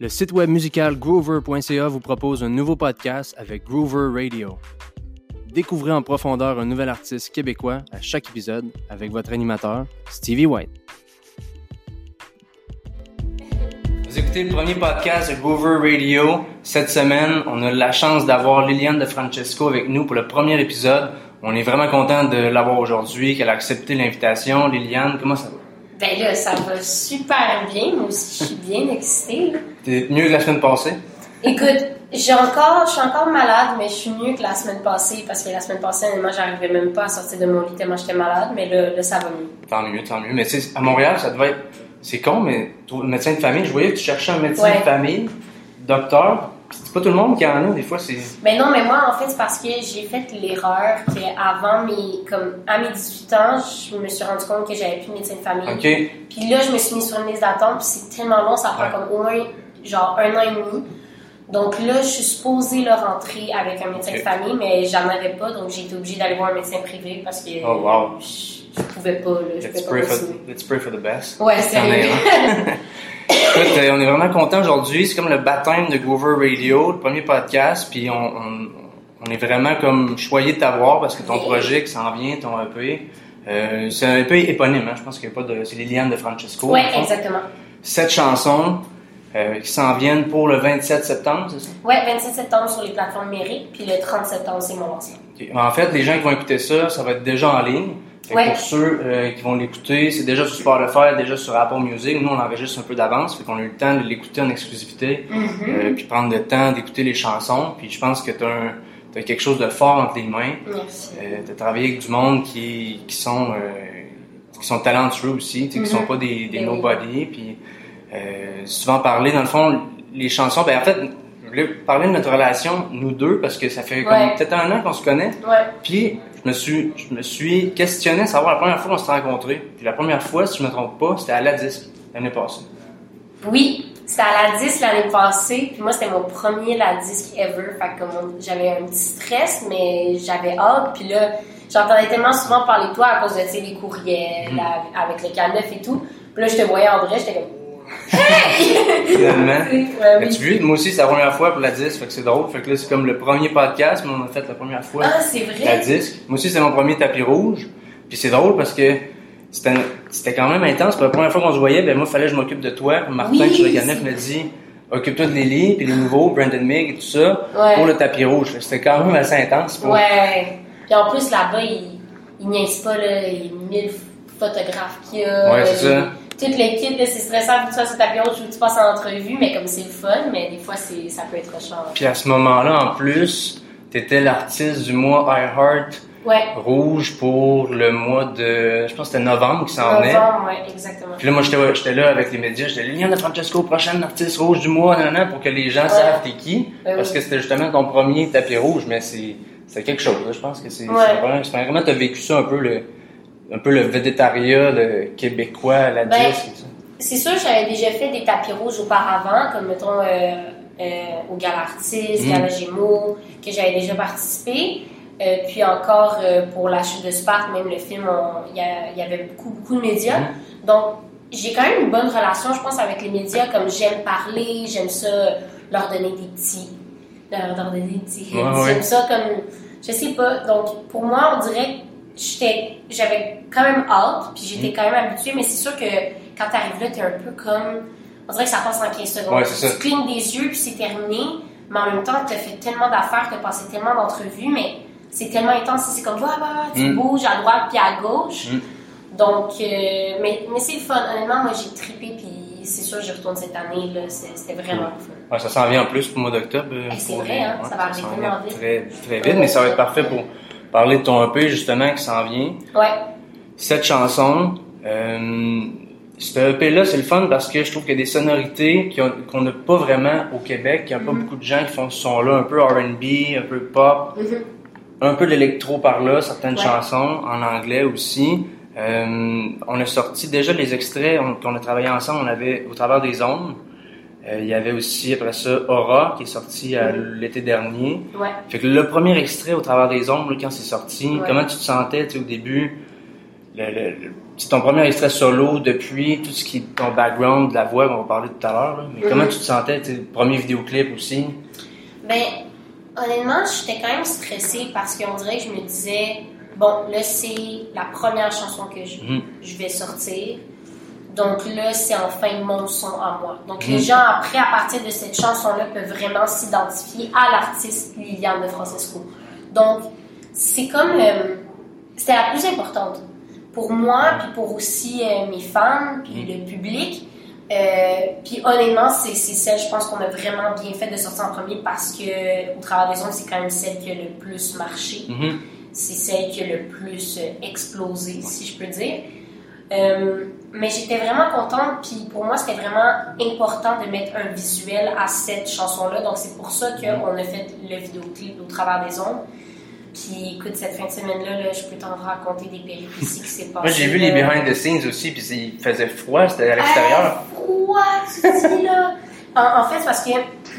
Le site web musical groover.ca vous propose un nouveau podcast avec Groover Radio. Découvrez en profondeur un nouvel artiste québécois à chaque épisode avec votre animateur, Stevie White. Vous écoutez le premier podcast de Groover Radio. Cette semaine, on a la chance d'avoir Liliane de Francesco avec nous pour le premier épisode. On est vraiment content de l'avoir aujourd'hui, qu'elle a accepté l'invitation. Liliane, comment ça va? Ben là, ça va super bien. Moi aussi, je suis bien excitée. T'es mieux que la semaine passée? Écoute, j'ai encore, je suis encore malade, mais je suis mieux que la semaine passée parce que la semaine passée, honnêtement, j'arrivais même pas à sortir de mon lit tellement j'étais malade, mais là, là, ça va mieux. Tant mieux, tant mieux. Mais tu sais, à Montréal, ça devait être. C'est con, mais le médecin de famille, je voyais que tu cherchais un médecin Ouais. de famille, docteur. C'est pas tout le monde qui en a, des fois, c'est. Mais non, mais moi, en fait, c'est parce que j'ai fait l'erreur qu'avant mes, comme, à mes 18 ans, je me suis rendu compte que j'avais plus de médecin de famille. OK. Puis là, je me suis mis sur une liste d'attente, puis c'est tellement long, ça prend Ouais. comme au moins genre un an et demi. Donc là, je suis supposée le rentrer avec un médecin de famille, mais j'en avais pas, donc j'ai été obligée d'aller voir un médecin privé parce que Oh, wow. je, je pouvais pas, là, je Let's pouvais pray, pas for, continuer. let's pray for the best. Ouais, es un. Écoute, euh, on est vraiment content aujourd'hui. C'est comme le baptême de Groover Radio, le premier podcast. Puis on, on, on est vraiment comme choyé de t'avoir parce que ton Oui. projet qui s'en vient, ton EP, euh, c'est un EP éponyme. Hein? Je pense qu'il n'y a pas de. C'est Liliane de Francesco. Fond. exactement. Sept chansons euh, qui s'en viennent pour le 27 septembre, c'est ça? Ouais, 27 septembre sur les plateformes numériques, puis le 30 septembre, c'est mon lancement. En fait, les gens qui vont écouter ça, ça va être déjà en ligne. Fait que Ouais. Pour ceux euh, qui vont l'écouter, c'est déjà sur Spotify, déjà sur Apple Music. Nous, on enregistre un peu d'avance, fait qu'on a eu le temps de l'écouter en exclusivité, Mm-hmm. euh, puis prendre le temps d'écouter les chansons. Puis je pense que tu as, quelque chose de fort entre les mains. Merci. Euh, tu as travaillé avec du monde qui, qui sont euh, qui sont talentueux aussi, tu sais, qui sont Mhm. pas des, des nobody. Puis euh, souvent parler, dans le fond, les chansons. Ben en fait, je voulais parler de notre relation, nous deux, parce que ça fait comme peut-être un an qu'on se connaît. Ouais. Puis je me suis je me suis questionné à savoir la première fois qu'on s'est rencontrés. Puis la première fois, si je me trompe pas, c'était à la disque l'année passée. Oui, c'était à la 10 l'année passée, puis moi c'était mon premier la disque ever, fait que comme j'avais un petit stress, mais j'avais hâte, puis là j'entendais tellement souvent parler de toi à cause de les courriels Mhm. la- avec le canef et tout, puis là je te voyais en vrai, j'étais comme hey, Finalement. Ouais, Mais oui. tu vois, moi aussi, c'est la première fois pour la disque, fait que c'est drôle. Fait que là, c'est comme le premier podcast, mais on a fait la première fois Ah c'est la vrai. disque. Moi aussi, c'est mon premier tapis rouge. Puis c'est drôle parce que c'était quand même intense. Pour la première fois qu'on se voyait, ben moi, fallait que je m'occupe de toi. Martin Oui, c'est me dit occupe-toi de Lily, puis les nouveaux, Brandon Mig et tout ça, Ouais. pour le tapis rouge. C'était quand même assez intense. pour- Ouais. Puis en plus là-bas il il niaise pas là, a mille photographes qu'il y a. Ouais, c'est ça. Toute l'équipe, c'est stressant, que tu fasses ta que tu passes en entrevue, mais comme c'est le fun, mais des fois, c'est, ça peut être chiant. Puis à ce moment-là, en plus, t'étais l'artiste du mois iHeart Ouais. rouge pour le mois de, je pense que c'était novembre qui s'en venait. Novembre, ouais, exactement. Puis là, moi, j'étais là avec les médias. J'étais Liliane Francesco, prochaine artiste rouge du mois, nan, nan, pour que les gens savent t'es qui. Ben parce oui. que c'était justement ton premier tapis rouge, mais c'est c'est quelque chose. là. Je pense que c'est Ouais. c'est vraiment, c'est vraiment t'as vécu ça un peu le un peu le végétariat le québécois la Ben. C'est sûr, j'avais déjà fait des tapis rouges auparavant, comme mettons euh, euh, au Gala Artiste, Mm. Gala Gémeaux, que j'avais déjà participé. Euh, puis encore euh, pour la chute de Sparte, même le film, il y, avait beaucoup, beaucoup de médias. Mm. Donc, j'ai quand même une bonne relation, je pense, avec les médias, comme j'aime parler, j'aime ça leur donner des petits. leur donner des petits ouais. J'aime ça comme. Je sais pas. Donc, pour moi, on dirait que j'avais quand même hâte, puis j'étais Mm. quand même habituée, mais c'est sûr que quand t'arrives là, t'es un peu comme. On dirait que ça passe en 15 secondes. Ouais. Tu clignes des yeux, puis c'est terminé, mais en même temps, t'as fait tellement d'affaires, t'as passé tellement d'entrevues, mais c'est tellement intense, c'est comme, va, va, tu Mm. bouges à droite puis à gauche. Mm. Donc, euh, mais, mais c'est le fun. Honnêtement, moi, j'ai trippé, puis c'est sûr, j'y retourne cette année, là. C'était vraiment le fun. Ouais, ça s'en vient en plus pour le mois d'octobre. euh, c'est vrai, hein, ça va arriver vient vite. Très, très vite, mais ça va être parfait pour parler de ton EP justement qui s'en vient. Ouais. Cette chanson, euh, ce EP-là, c'est le fun parce que je trouve qu'il y a des sonorités qu'on n'a pas vraiment au Québec. Il n'y a pas Mhm. beaucoup de gens qui font ce son-là, un peu R&B, un peu pop, Mhm. un peu d'électro par là, certaines Ouais. chansons en anglais aussi. Euh, on a sorti déjà les extraits on- qu'on a travaillé ensemble. On avait au travers des ondes. Euh, il y avait aussi après ça Aura qui est sorti à Mhm. l'été dernier. Ouais. Fait que le premier extrait au travers des ombres, là, quand c'est sorti, Ouais. comment tu te sentais au début? Le, le- le- c'est ton premier extrait solo depuis tout ce qui est ton background de la voix qu'on va parler tout à l'heure. là. Mais comment tu te sentais, sais, premier vidéoclip aussi? Ben, honnêtement, j'étais quand même stressée parce qu'on dirait que je me disais, bon, là, c'est la première chanson que je, Mhm. je vais sortir. Donc là, c'est enfin mon son à moi. Donc les gens, après, à partir de cette chanson-là, peuvent vraiment s'identifier à l'artiste Liliane de Francesco. Donc, c'est comme... euh, c'était la plus importante. Pour moi, puis pour aussi euh, mes fans, puis le public. Euh, puis honnêtement, c'est celle, je pense qu'on a vraiment bien fait de sortir en premier parce que au travers des ondes, c'est quand même celle qui a le plus marché. Mhm. C'est celle qui a le plus euh, explosé, si je peux dire. Euh, mais j'étais vraiment contente, puis pour moi, c'était vraiment important de mettre un visuel à cette chanson-là. Donc, c'est pour ça qu'on a fait le vidéoclip au travers des ondes. Puis, écoute, cette fin de semaine-là, là, je peux t'en raconter des péripéties qui s'est passé. Moi, j'ai vu les behind the scenes aussi, puis il faisait froid, c'était à l'extérieur. Froid, tu dis là. En, en fait, c'est parce que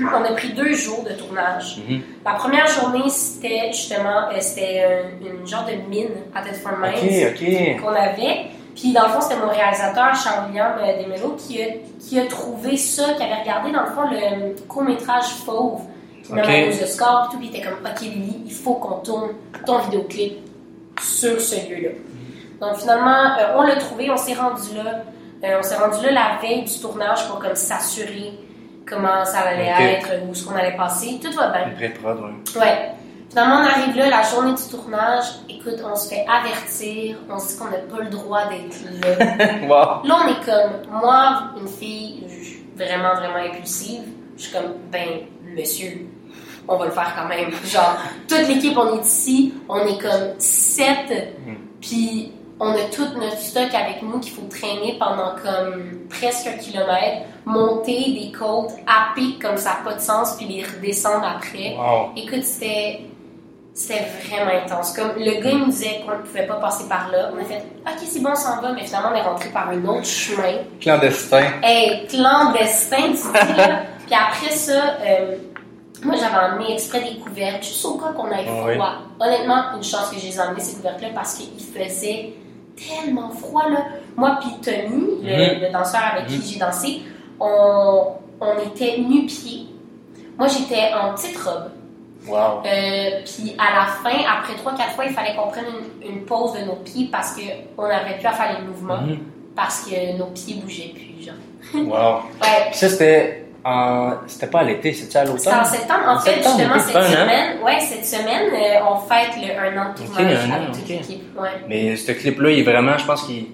on a pris deux jours de tournage. Mhm. La première journée, c'était justement, euh, c'était euh, une genre de mine à Thetford Mines Ok, ok. qu'on avait. Puis dans le fond, c'était mon réalisateur, Charles-William euh, Desmello, qui a, qui a trouvé ça, qui avait regardé dans le fond le court-métrage Fauve, qui m'a Ok. mis aux Oscars, puis tout, puis il était comme, OK Lily, il faut qu'on tourne ton vidéoclip sur ce lieu-là. Donc finalement, euh, on l'a trouvé, on s'est rendu là. Euh, on s'est rendu là la veille du tournage pour comme s'assurer comment ça allait être, où ce qu'on allait passer. Tout va bien. Une pré-prod, ouais. Ouais. Finalement, on arrive là, la journée du tournage. Écoute, on se fait avertir. On se dit qu'on n'a pas le droit d'être là. Wow. là, on est comme, moi, une fille vraiment, vraiment impulsive. Je suis comme, ben, monsieur, on va le faire quand même. Genre, toute l'équipe, on est ici. On est comme sept. Puis, on a tout notre stock avec nous qu'il faut traîner pendant comme presque un kilomètre, monter des côtes à pic comme ça n'a pas de sens, puis les redescendre après. Wow. Écoute, c'était c'était vraiment intense. Comme le gars il nous disait qu'on ne pouvait pas passer par là, on a fait OK, c'est bon, on s'en va, mais finalement on est rentré par un autre chemin. Clandestin. Hey, clandestin, tu dis là. Puis après ça, euh, moi j'avais emmené exprès des couvertes, juste au cas qu'on ait Ah froid. oui. Honnêtement, une chance que j'ai emmené ces couvertes-là parce qu'il faisait tellement froid là. Moi puis Tony, le, Mhm. le danseur avec Mhm. qui j'ai dansé, on, on était nu-pieds. Moi j'étais en petite robe. Wow. Euh, puis à la fin, après 3-4 fois, il fallait qu'on prenne une, une pause de nos pieds parce qu'on n'avait plus à faire les mouvements, Mhm. parce que nos pieds bougeaient plus, genre. Wow. Ouais. Puis ça, c'était en... C'était pas à l'été, c'était à l'automne? C'était en septembre. En En fait, septembre, justement, cette semaine, ouais, cette semaine, euh, on fête le un an de tournage un an, avec toute ok. l'équipe. Ouais. Mais ce clip-là, il est vraiment, je pense qu'il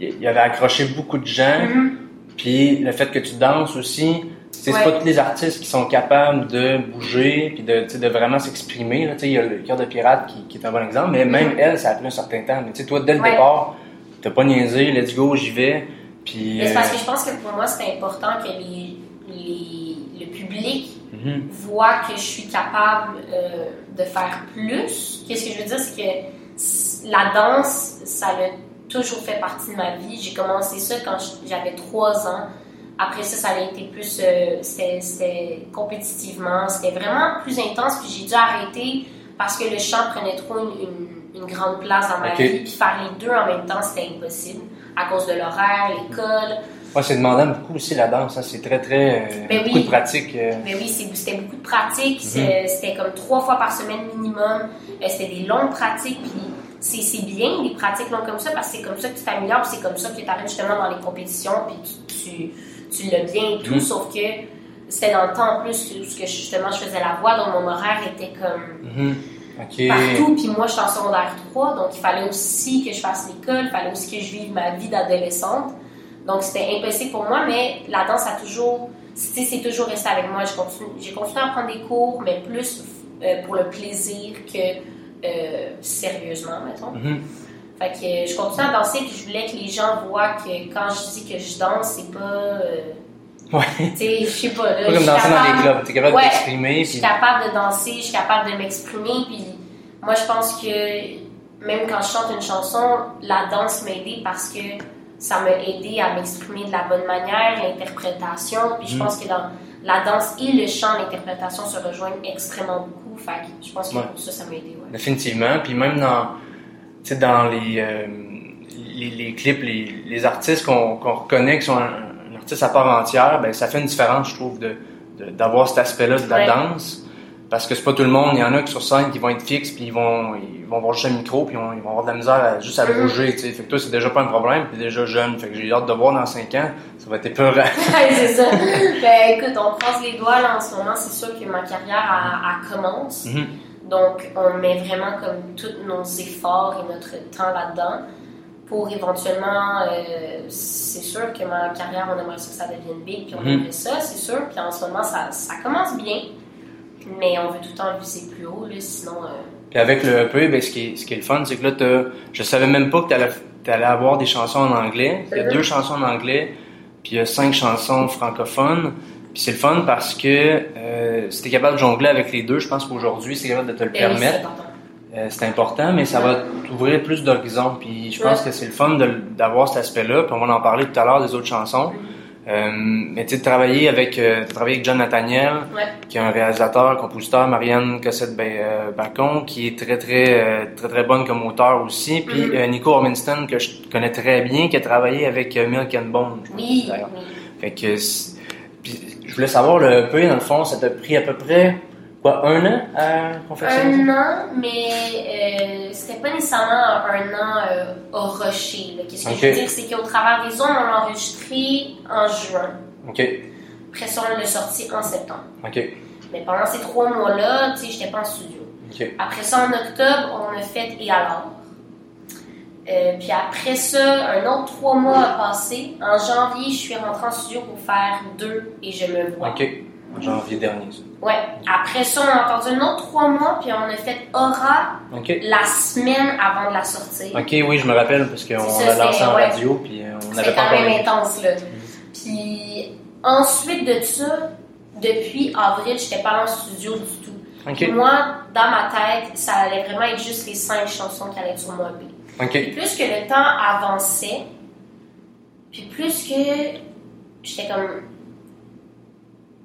il avait accroché beaucoup de gens. Mhm. Puis le fait que tu danses aussi, c'est Ouais. pas tous les artistes qui sont capables de bouger puis de, de vraiment s'exprimer. Il y a le cœur de pirate qui, qui est un bon exemple, mais même elle, ça a pris un certain temps. Mais tu sais, toi, dès le. Ouais. départ, t'as pas niaisé, let's go, j'y vais. Puis, c'est parce euh, que je pense que pour moi, c'est important que les, les, le public mhm. voit que je suis capable euh, de faire plus. Qu'est-ce que je veux dire, c'est que la danse, ça a toujours fait partie de ma vie. J'ai commencé ça quand j'avais trois ans. Après ça, ça a été plus, euh, c'était c'était compétitivement, c'était vraiment plus intense. Puis j'ai dû arrêter parce que le chant prenait trop une, une- une grande place dans ma vie. Puis faire les deux en même temps, c'était impossible à cause de l'horaire, l'école. Ouais, c'est demandant beaucoup aussi la danse. hein. C'est très, très. euh, Ben beaucoup oui. de pratique. euh. Mais oui, c'était beaucoup de pratiques. Mhm. C'était comme trois fois par semaine minimum. Euh, C'était des longues pratiques. Puis c'est bien, les pratiques longues comme ça, parce que c'est comme ça que tu t'améliores. c'est comme ça que tu arrives justement dans les compétitions. Puis tu, tu, tu l'as bien et tout. Mhm. Sauf que c'était dans le temps en plus où que justement je faisais la voix. Donc mon horaire était comme Mhm. Partout. Puis moi, je suis en secondaire 3, donc il fallait aussi que je fasse l'école, il fallait aussi que je vive ma vie d'adolescente. Donc c'était impossible pour moi, mais la danse a toujours, c'est toujours resté avec moi. J'ai continué à prendre des cours, mais plus euh, pour le plaisir que euh, sérieusement, mettons. Mhm. Fait que je continue à danser, puis je voulais que les gens voient que quand je dis que je danse, c'est pas. euh, Ouais. tu sais, je sais pas. Là, Pas comme danser dans capable- clubs. T'es capable Ouais. de t'exprimer. je suis Puis... capable de danser, je suis capable de m'exprimer. Puis moi, je pense que même quand je chante une chanson, la danse m'a aidé parce que ça m'a aidé à m'exprimer de la bonne manière, l'interprétation. Puis je Mm. pense que dans la danse et le chant, l'interprétation se rejoignent extrêmement beaucoup. Fait que je pense que Ouais. ça, ça m'a aidé. Ouais. Définitivement. Puis même dans, dans les, euh, les, les clips, les, les artistes qu'on qu'on reconnaît qui sont un, un artiste à part entière, ben ça fait une différence, je trouve, de de- d'avoir cet aspect-là de la Ouais. danse. Parce que c'est pas tout le monde. Il y en a qui sur scène qui vont être fixes, puis ils vont, ils vont voir juste un micro, puis ils vont, ils vont avoir de la misère à, juste à Mhm. bouger. tu sais. Fait que toi, c'est déjà pas un problème, puis déjà jeune. Fait que j'ai hâte de voir dans 5 ans. Ça va être épeurant. C'est ça. Ben, écoute, on croise les doigts là en ce moment. C'est sûr que ma carrière, elle, elle commence. Mhm. Donc, on met vraiment comme tous nos efforts et notre temps là-dedans pour éventuellement, euh, c'est sûr que ma carrière, on aimerait ça que ça devienne big, puis on Mhm. aimerait ça, c'est sûr. Puis en ce moment, ça, ça commence bien, mais on veut tout le temps viser plus haut, là, sinon... euh, Puis avec le EP, ben, ce, qui est, ce qui est le fun, c'est que là, t'as- je savais même pas que tu allais, avoir des chansons en anglais. Il y a deux chansons en anglais, puis il y a cinq chansons francophones. Puis c'est le fun parce que euh, si t'es capable de jongler avec les deux, je pense qu'aujourd'hui, c'est capable de te le oui, c'est permettre. important. Euh, c'est important, mais ça va t'ouvrir plus d'horizons. Puis je pense Ouais. que c'est le fun de- d'avoir cet aspect-là. Puis on va en parler tout à l'heure des autres chansons. Euh, mais tu sais, travailler avec, euh, travailler avec John Nathaniel, Ouais. qui est un réalisateur, compositeur, Marianne Cossette ben, euh, Bacon, qui est très très euh, très très bonne comme auteur aussi. Puis Mhm. euh, Nico Orminston, que je connais très bien, qui a travaillé avec Milk and Bone. je Oui, pense, d'ailleurs. oui. Fait que puis, je voulais savoir le EP dans le fond, ça t'a pris à peu près quoi un an à confectionner? Un an, mais euh, c'était pas nécessairement un an euh, au rocher. Qu'est-ce que je veux dire, c'est qu'au travers des ondes, on l'a enregistré en juin. Ok, Après ça, on l'a sorti en septembre. ok, Mais pendant ces trois mois-là, tu sais, j'étais pas en studio. ok. Après ça, en octobre, on a fait Et alors? Euh, puis après ça, un autre trois mois a passé. En janvier, je suis rentrée en studio pour faire deux et je me vois. Janvier dernier. ça. Ouais. Après ça, on a attendu un autre trois mois, puis on a fait Aura la semaine avant de la sortir. Ok, oui, je me rappelle parce qu'on l'a lancé en ouais. radio puis euh, on n'avait pas quand même intense, là. Puis ensuite de ça, depuis avril, j'étais pas en studio du tout. Ok, Puis moi, dans ma tête, ça allait vraiment être juste les cinq chansons qui allaient être sur mon EP. Puis plus que le temps avançait, puis plus que j'étais comme...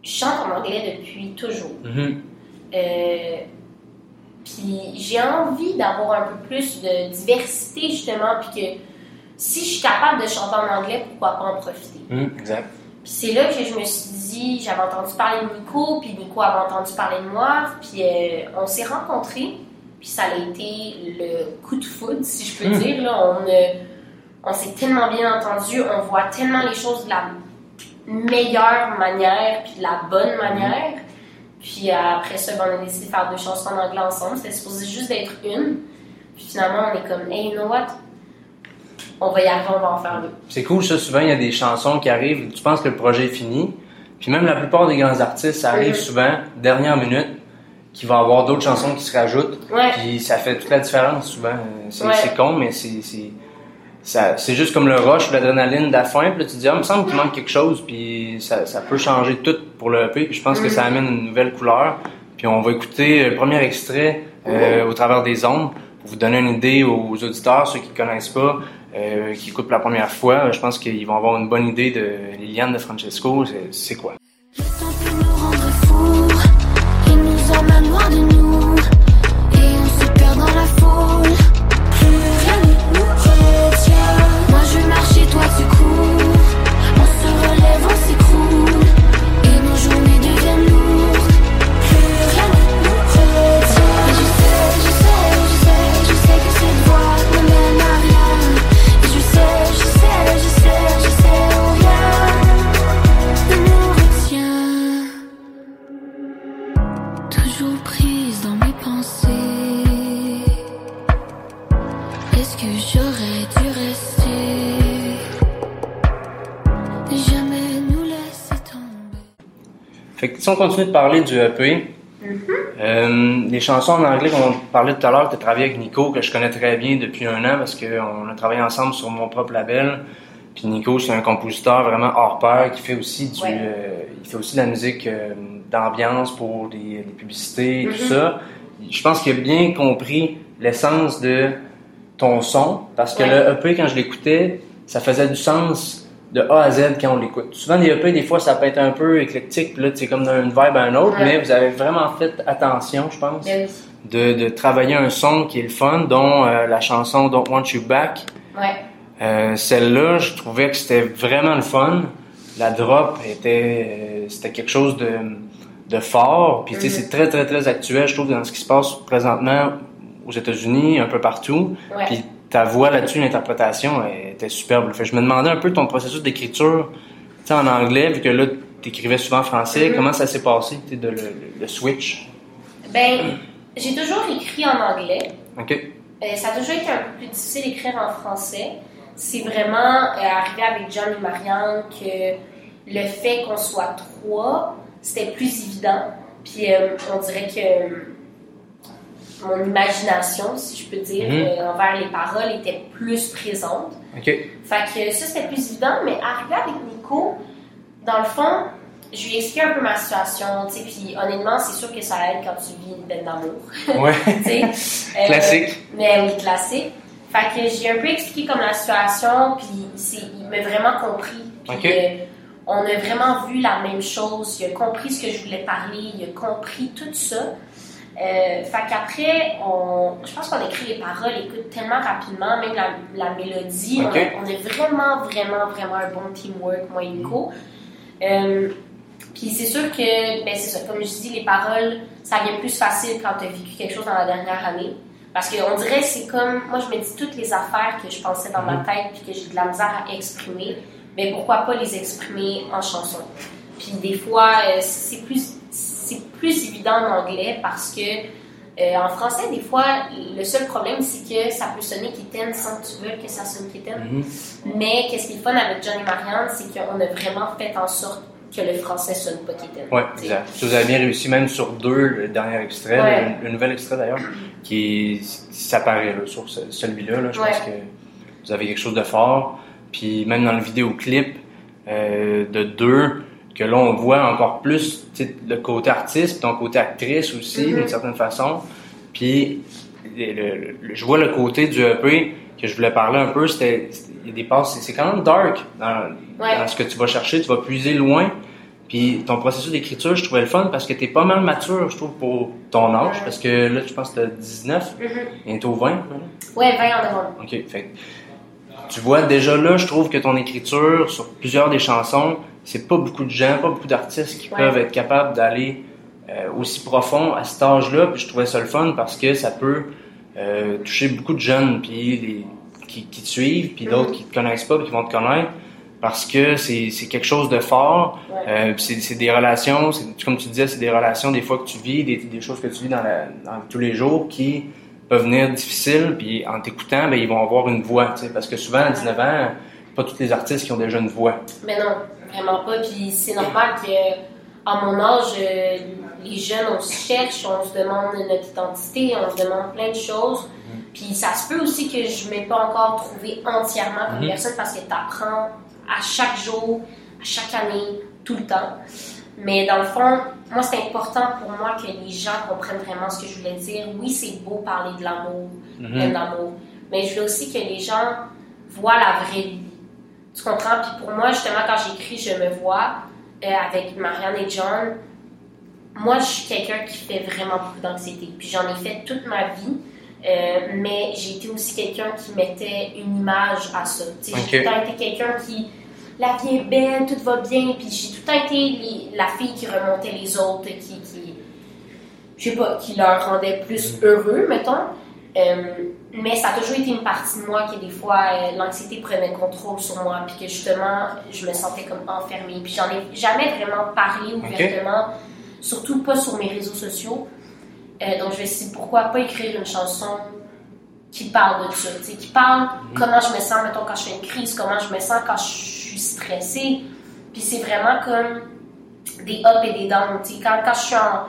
Je chante en anglais depuis toujours. Mhm. Euh, puis j'ai envie d'avoir un peu plus de diversité, justement, puis que si je suis capable de chanter en anglais, pourquoi pas en profiter? Mhm, exact. Puis c'est là que je me suis dit, j'avais entendu parler de Nico, puis Nico avait entendu parler de moi, puis euh, on s'est rencontrés, puis ça a été le coup de foudre, si je peux dire. Là, on euh, on s'est tellement bien entendu, on voit tellement les choses de la meilleure manière, puis de la bonne manière. Puis euh, après ça, ben, on a décidé de faire deux chansons en anglais ensemble. C'était supposé juste d'être une. Puis finalement, on est comme, hey, you know what? On va y arriver, on va en faire deux. C'est cool, ça. Souvent, il y a des chansons qui arrivent, tu penses que le projet est fini. Puis même la plupart des grands artistes, ça arrive Mhm. souvent, dernière minute, qu'il va y avoir d'autres chansons qui se rajoutent. Ouais. Puis ça fait toute la différence souvent. C'est Ouais. c'est con, mais c'est c'est ça- c'est juste comme le rush, ou l'adrénaline de la fin. Puis là, tu te dis, ah, il me semble qu'il manque quelque chose. Puis ça, ça peut changer tout pour le EP. Puis je pense que ça amène une nouvelle couleur. Puis on va écouter le premier extrait euh, au travers des ondes pour vous donner une idée aux auditeurs, ceux qui ne connaissent pas, euh, qui écoutent pour la première fois. Je pense qu'ils vont avoir une bonne idée de Liliane de Francesco. C'est- C'est quoi? Le temps peut nous rendre fous, il nous emmène loin Fait que si on continue de parler du EP, euh, les chansons en anglais qu'on parlait tout à l'heure, que tu as travaillé avec Nico, que je connais très bien depuis un an parce qu'on a travaillé ensemble sur mon propre label. Puis Nico, c'est un compositeur vraiment hors pair qui fait aussi du, Ouais. euh, il fait aussi de la musique euh, d'ambiance pour des, des publicités et tout Mhm. ça. Je pense qu'il a bien compris l'essence de ton son parce que Ouais. le EP quand je l'écoutais, ça faisait du sens de A à Z quand on l'écoute. Souvent les EP des fois ça peut être un peu éclectique, puis là c'est comme d'une vibe à un autre, Ouais. mais vous avez vraiment fait attention, je pense, oui. de, de travailler un son qui est le fun, dont euh, la chanson Don't Want You Back. Ouais. Euh, Celle-là, je trouvais que c'était vraiment le fun. La drop était, euh, c'était quelque chose de, de fort. Puis tu sais, c'est très très très actuel, je trouve, dans ce qui se passe présentement aux États-Unis, un peu partout. Ouais. Puis ta voix là-dessus, l'interprétation était superbe. Fait je me demandais un peu ton processus d'écriture, tu en anglais, vu que là, t'écrivais souvent en français. Mhm. Comment ça s'est passé, tu de le, le switch? Ben, j'ai toujours écrit en anglais. OK. Euh, ça a toujours été un peu plus difficile d'écrire en français. C'est vraiment euh, arrivé avec John et Marianne que le fait qu'on soit trois, c'était plus évident. Puis euh, on dirait que mon imagination, si je peux dire, Mhm. euh, envers les paroles était plus présente. Fait que ça, c'était plus évident, mais arrivé avec Nico, dans le fond, je lui ai expliqué un peu ma situation, tu sais, puis honnêtement, c'est sûr que ça aide quand tu vis une peine d'amour, Ouais. Euh, Classique. mais oui, classique. Fait que j'ai un peu expliqué comme la situation, puis il m'a vraiment compris. Puis Ok. euh, on a vraiment vu la même chose. Il a compris ce que je voulais parler, il a compris tout ça. Euh, fait qu'après, on, je pense qu'on écrit les paroles, écoute, tellement rapidement, même la, la mélodie. On, a vraiment, vraiment, vraiment un bon teamwork, moi et Nico. Euh, puis c'est sûr que, ben c'est ça, comme je dis, les paroles, ça vient plus facile quand tu as vécu quelque chose dans la dernière année. Parce qu'on dirait, c'est comme, moi je me dis toutes les affaires que je pensais dans ma Mhm. tête puis que j'ai de la misère à exprimer, mais pourquoi pas les exprimer en chanson? Puis des fois, euh, c'est plus, c'est plus évident en anglais parce que euh, en français, des fois, le seul problème, c'est que ça peut sonner kitten sans que tu veuilles que ça sonne kitten. Mhm. Mais qu'est-ce qui est fun avec John et Marianne, c'est qu'on a vraiment fait en sorte que le français sonne pas kitten. T'sais. exact. Si vous avez bien réussi, même sur deux, le dernier extrait, Ouais. le, le nouvel extrait d'ailleurs, qui s'apparaît là, sur ce- celui-là. Là, je Ouais. pense que vous avez quelque chose de fort. Puis même dans le vidéoclip euh, de deux, que là on voit encore plus le côté artiste, ton côté actrice aussi, Mhm. d'une certaine façon. Puis le- le- le- je vois le côté du EP que je voulais parler un peu, c'était des passes, c'est- quand même dark dans, Ouais. dans ce que tu vas chercher, tu vas puiser loin. Puis ton processus d'écriture, je trouvais le fun parce que t'es pas mal mature, je trouve, pour ton âge. Parce que là, je pense que t'as 19, Mhm. bientôt 20. là. Ouais, 20 en novembre. OK. Fait tu vois, déjà là, je trouve que ton écriture sur plusieurs des chansons, c'est pas beaucoup de gens, pas beaucoup d'artistes qui Ouais. peuvent être capables d'aller euh, aussi profond à cet âge-là. Puis je trouvais ça le fun parce que ça peut euh, toucher beaucoup de jeunes puis les- qui, qui te suivent, puis d'autres Mhm. qui te connaissent pas, puis qui vont te connaître. Parce que c'est quelque chose de fort. Ouais. Euh, puis c'est des relations, comme tu disais, c'est des relations des fois que tu vis, des, des choses que tu vis dans, la- dans tous les jours qui peuvent venir difficiles. Puis en t'écoutant, ben, ils vont avoir une voix. Parce que souvent, à 19 ans, pas tous les artistes qui ont déjà une voix. Mais non, vraiment pas. Puis c'est normal que, à mon âge, euh, les jeunes, on se cherche, on se demande notre identité, on se demande plein de choses. Puis ça se peut aussi que je ne m'ai pas encore trouvé entièrement comme Mhm. personne parce que tu apprends à chaque jour, à chaque année, tout le temps. Mais dans le fond, moi, c'est important pour moi que les gens comprennent vraiment ce que je voulais dire. Oui, c'est beau parler de l'amour, Mhm. plein d'amour. Mais je veux aussi que les gens voient la vraie vie. Tu comprends? Puis pour moi, justement, quand j'écris Je me vois euh, avec Marianne et John, moi, je suis quelqu'un qui fait vraiment beaucoup d'anxiété. Puis j'en ai fait toute ma vie. euh, mais j'ai été aussi quelqu'un qui mettait une image à ça. J'ai tout le temps été quelqu'un qui. La vie est belle, tout va bien. Puis j'ai tout le temps été les- la fille qui remontait les autres, qui. qui je sais pas, qui leur rendait plus heureux, mettons. Euh, mais ça a toujours été une partie de moi qui, des fois, euh, l'anxiété prenait le contrôle sur moi, puis que justement, je me sentais comme enfermée. Puis j'en ai jamais vraiment parlé ouvertement, surtout pas sur mes réseaux sociaux. Euh, donc je me suis dit, pourquoi pas écrire une chanson qui parle de ça, qui parle comment je me sens, mettons, quand je fais une crise, comment je me sens quand je suis stressée. Puis c'est vraiment comme des ups et des downs, tu sais. Quand, quand je suis en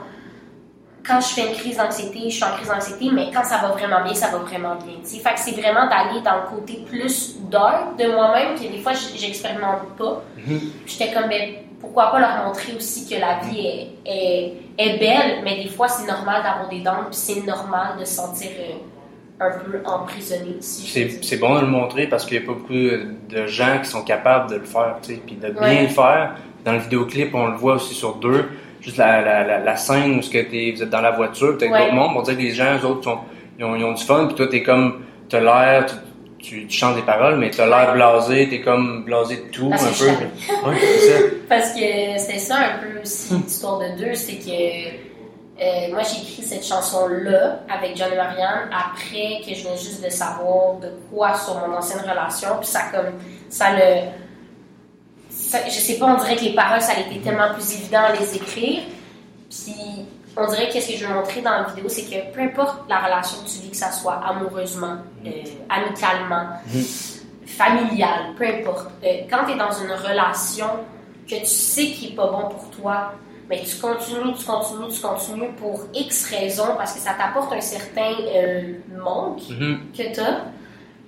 quand je fais une crise d'anxiété, je suis en crise d'anxiété, mais quand ça va vraiment bien, ça va vraiment bien. tu sais. Fait que c'est vraiment d'aller dans le côté plus dark de moi-même, que des fois, j'expérimente pas. Mhm. J'étais comme, ben, pourquoi pas leur montrer aussi que la vie est, est, est belle, mais des fois, c'est normal d'avoir des dents, puis c'est normal de se sentir euh, un peu emprisonné. Si C'est bon de le montrer parce qu'il n'y a pas beaucoup de gens qui sont capables de le faire, puis de bien Ouais. le faire. Dans le vidéoclip, on le voit aussi sur deux. Juste la, la, la, la scène où ce que t'es- vous êtes dans la voiture, peut-être Ouais. d'autres mondes, on dirait que les gens, eux autres, sont, ils, ont, ils ont du fun, puis toi, t'es comme, t'as l'air, tu, tu, tu chantes des paroles, mais t'as l'air blasé, t'es comme blasé de tout, Parce un que je peu. Ouais, c'est ça. Parce que c'était ça un peu aussi l'histoire de deux, c'est que euh, moi j'ai écrit cette chanson-là avec John et Marianne après que je venais juste de savoir de quoi sur mon ancienne relation, puis ça comme ça le ça- je sais pas, on dirait que les paroles ça a été tellement plus évident à les écrire, puis on dirait que ce que je veux montrer dans la vidéo, c'est que peu importe la relation que tu vis, que ça soit amoureusement, euh, amicalement, familiale, peu importe. Euh, quand tu es dans une relation que tu sais qui est pas bon pour toi, mais tu continues, tu continues, tu continues pour X raisons parce que ça t'apporte un certain euh, manque Mhm. que tu as.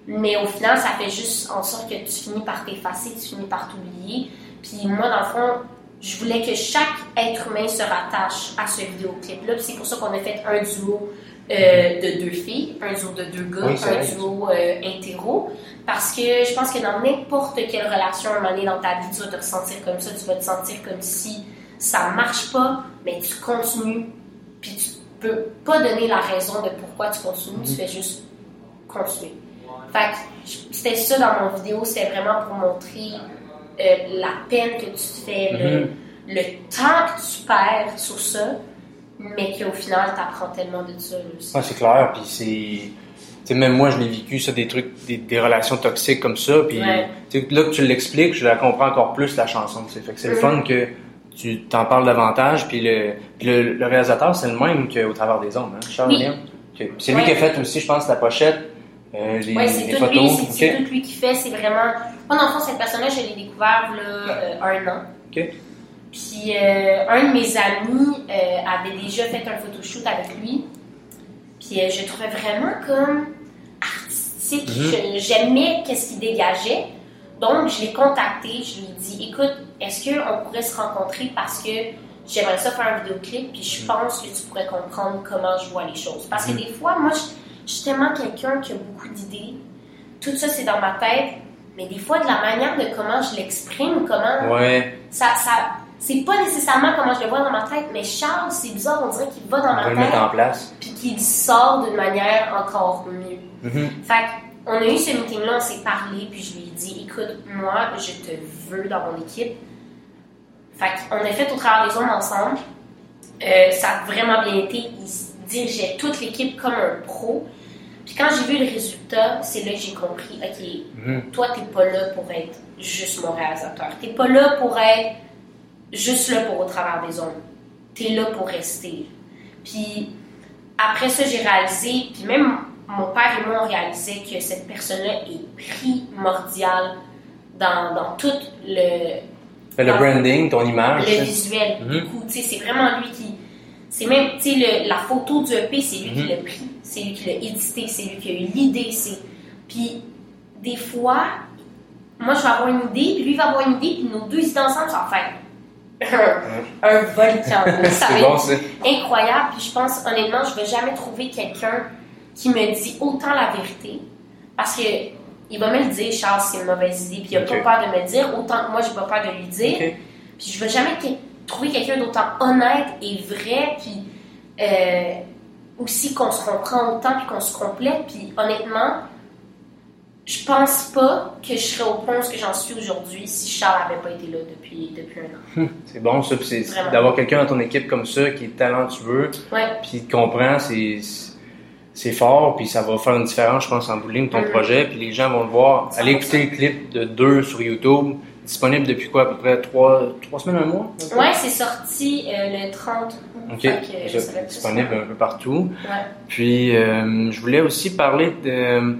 Mais au final, ça fait juste en sorte que tu finis par t'effacer, tu finis par t'oublier. Puis moi, dans le fond, je voulais que chaque être humain se rattache à ce vidéoclip-là. Puis c'est pour ça qu'on a fait un duo euh, de deux filles, un duo de deux gars, Oui, un duo euh, hétéro. Parce que je pense que dans n'importe quelle relation, à un moment donné dans ta vie, tu vas te ressentir comme ça. Tu vas te sentir comme si ça marche pas, mais tu continues. Puis tu peux pas donner la raison de pourquoi tu continues. Tu fais juste continuer. Fait que je- c'était ça dans mon vidéo. C'était vraiment pour montrer euh, la peine que tu te fais, le, le temps que tu perds sur ça, mais qu'au final, tu apprends tellement de ça. Ouais, c'est clair, puis c'est... Même moi, je l'ai vécu, ça, des trucs, des, des relations toxiques comme ça, puis Ouais. là que tu l'expliques, je la comprends encore plus, la chanson. Fait que c'est le Mhm. fun que tu t'en parles davantage, puis le, le, le réalisateur, c'est le même qu'au travers des ondes, hein, Charles Oui. C'est lui Ouais. qui a fait aussi, je pense, la pochette, euh, les, Ouais, c'est les tout photos. lui, c'est- tout lui qui fait. C'est vraiment. Moi, dans le fond, cette personne-là, je l'ai découvert là, euh, un an. Puis euh, un de mes amis euh, avait déjà fait un photoshoot avec lui. Puis je le trouvais vraiment comme artistique. Mhm. Je- J'aimais qu'est-ce qu'il dégageait. Donc, je l'ai contacté. Je lui ai dit, écoute, est-ce qu'on pourrait se rencontrer parce que j'aimerais ça faire un vidéoclip, puis je pense que tu pourrais comprendre comment je vois les choses. Parce que Mhm. des fois, moi, je, je suis tellement quelqu'un qui a beaucoup d'idées. Tout ça, c'est dans ma tête. Mais des fois, de la manière de comment je l'exprime, comment Ouais, ça, ça c'est pas nécessairement comment je le vois dans ma tête, mais Charles, c'est bizarre, on dirait qu'il va dans on ma le mettre tête en place. puis qu'il sort d'une manière encore mieux. Mhm. Fait on a eu ce meeting-là, on s'est parlé, puis je lui ai dit, écoute, moi, je te veux dans mon équipe. Fait on a fait au travers des ondes ensemble. Euh, ça a vraiment bien été. Il dirigeait toute l'équipe comme un pro. Puis quand j'ai vu le résultat, c'est là que j'ai compris, OK, Mhm. toi, t'es pas là pour être juste mon réalisateur. T'es pas là pour être juste là pour au travers des ondes. T'es là pour rester. Puis après ça, j'ai réalisé, puis même mon père et moi, on réalisait que cette personne-là est primordiale dans, dans tout le, le branding, ton image. le visuel. Mhm. beaucoup. Tu sais, c'est vraiment lui qui. C'est même, tu sais, la photo du EP, c'est lui Mhm. qui l'a pris, c'est lui qui l'a édité, c'est lui qui a eu l'idée. c'est- Puis, des fois, moi, je vais avoir une idée, puis lui va avoir une idée, puis nos deux idées ensemble, ça va faire un, volcan. Ça va être incroyable. Puis je pense, honnêtement, je vais jamais trouver quelqu'un qui me dit autant la vérité. Parce que il va me le dire, Charles, c'est une mauvaise idée. Puis il a Ok. pas peur de me le dire, autant que moi, j'ai pas peur de lui dire. Puis je vais jamais que- trouver quelqu'un d'autant honnête et vrai. Puis euh, aussi qu'on se comprend autant, puis qu'on se complète. Puis honnêtement, je pense pas que je serais au point où ce que j'en suis aujourd'hui si Charles avait pas été là depuis, depuis un an. C'est bon, ça. Puis c'est d'avoir quelqu'un dans ton équipe comme ça qui est talentueux, Ouais. puis qui comprend, c'est c'est fort, puis ça va faire une différence, je pense, en bout de ligne, ton Mhm. projet, puis les gens vont le voir. Allez 100%. écouter le clip de deux sur YouTube, disponible depuis quoi, à peu près trois, trois semaines, un mois? Ouais, c'est sorti euh, le 30 août. Ok, que, ça disponible un peu partout. Ouais. Puis, euh, je voulais aussi parler de euh,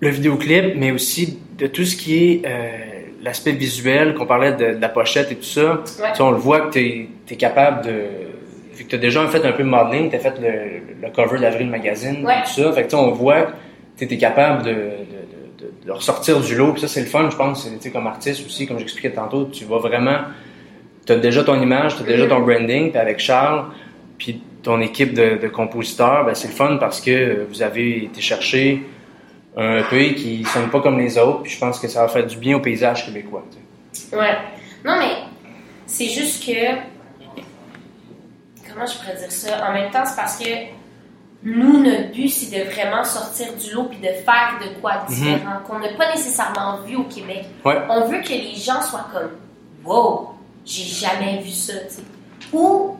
le vidéoclip, mais aussi de tout ce qui est euh, l'aspect visuel, qu'on parlait de, de la pochette et tout ça. Tu sais, on le voit que tu es, capable de... Vu que tu as déjà fait un peu de modeling, tu as fait le, le cover d'Avril Magazine Ouais. et tout ça. Fait que tu sais, on voit que tu étais capable de, de, de, ressortir du lot. Puis ça, c'est le fun, je pense. Comme artiste aussi, comme j'expliquais tantôt, tu vas vraiment... Tu as déjà ton image, tu as déjà ton branding, puis avec Charles, puis ton équipe de, compositeurs, ben c'est le fun parce que vous avez été chercher un EP qui sonne pas comme les autres, puis je pense que ça va faire du bien au paysage québécois. tu sais. Ouais. Non, mais c'est juste que. Comment je pourrais dire ça? En même temps, c'est parce que nous, notre but, c'est de vraiment sortir du lot puis de faire de quoi de différent, qu'on n'a pas nécessairement vu au Québec. Ouais. On veut que les gens soient comme Wow, j'ai jamais vu ça, tu sais. Ou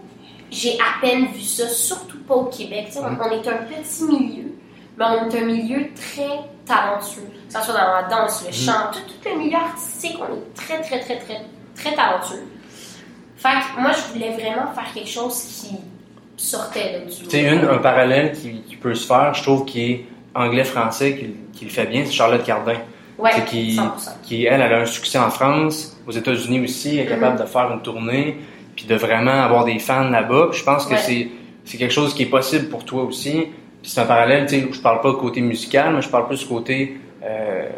j'ai à peine vu ça, surtout pas au Québec. Tu sais, on, on est un petit milieu, mais on est un milieu très talentueux. Que ce soit dans la danse, le chant, tout, tout le milieu artistique, on est très, très, très, très, très talentueux. Fait que moi, je voulais vraiment faire quelque chose qui sortait là, du. Tu sais, un parallèle qui, qui peut se faire, je trouve, qui est anglais-français, qui, qui le fait bien, c'est Charlotte Cardin. Ouais, qui, 100%. qui, elle, elle a un succès en France, aux États-Unis aussi, elle est capable Mm-hmm. de faire une tournée, puis de vraiment avoir des fans là-bas. Je pense que Ouais. c'est, quelque chose qui est possible pour toi aussi. Puis c'est un parallèle, tu sais, où je parle pas côté musical, mais je parle plus côté euh,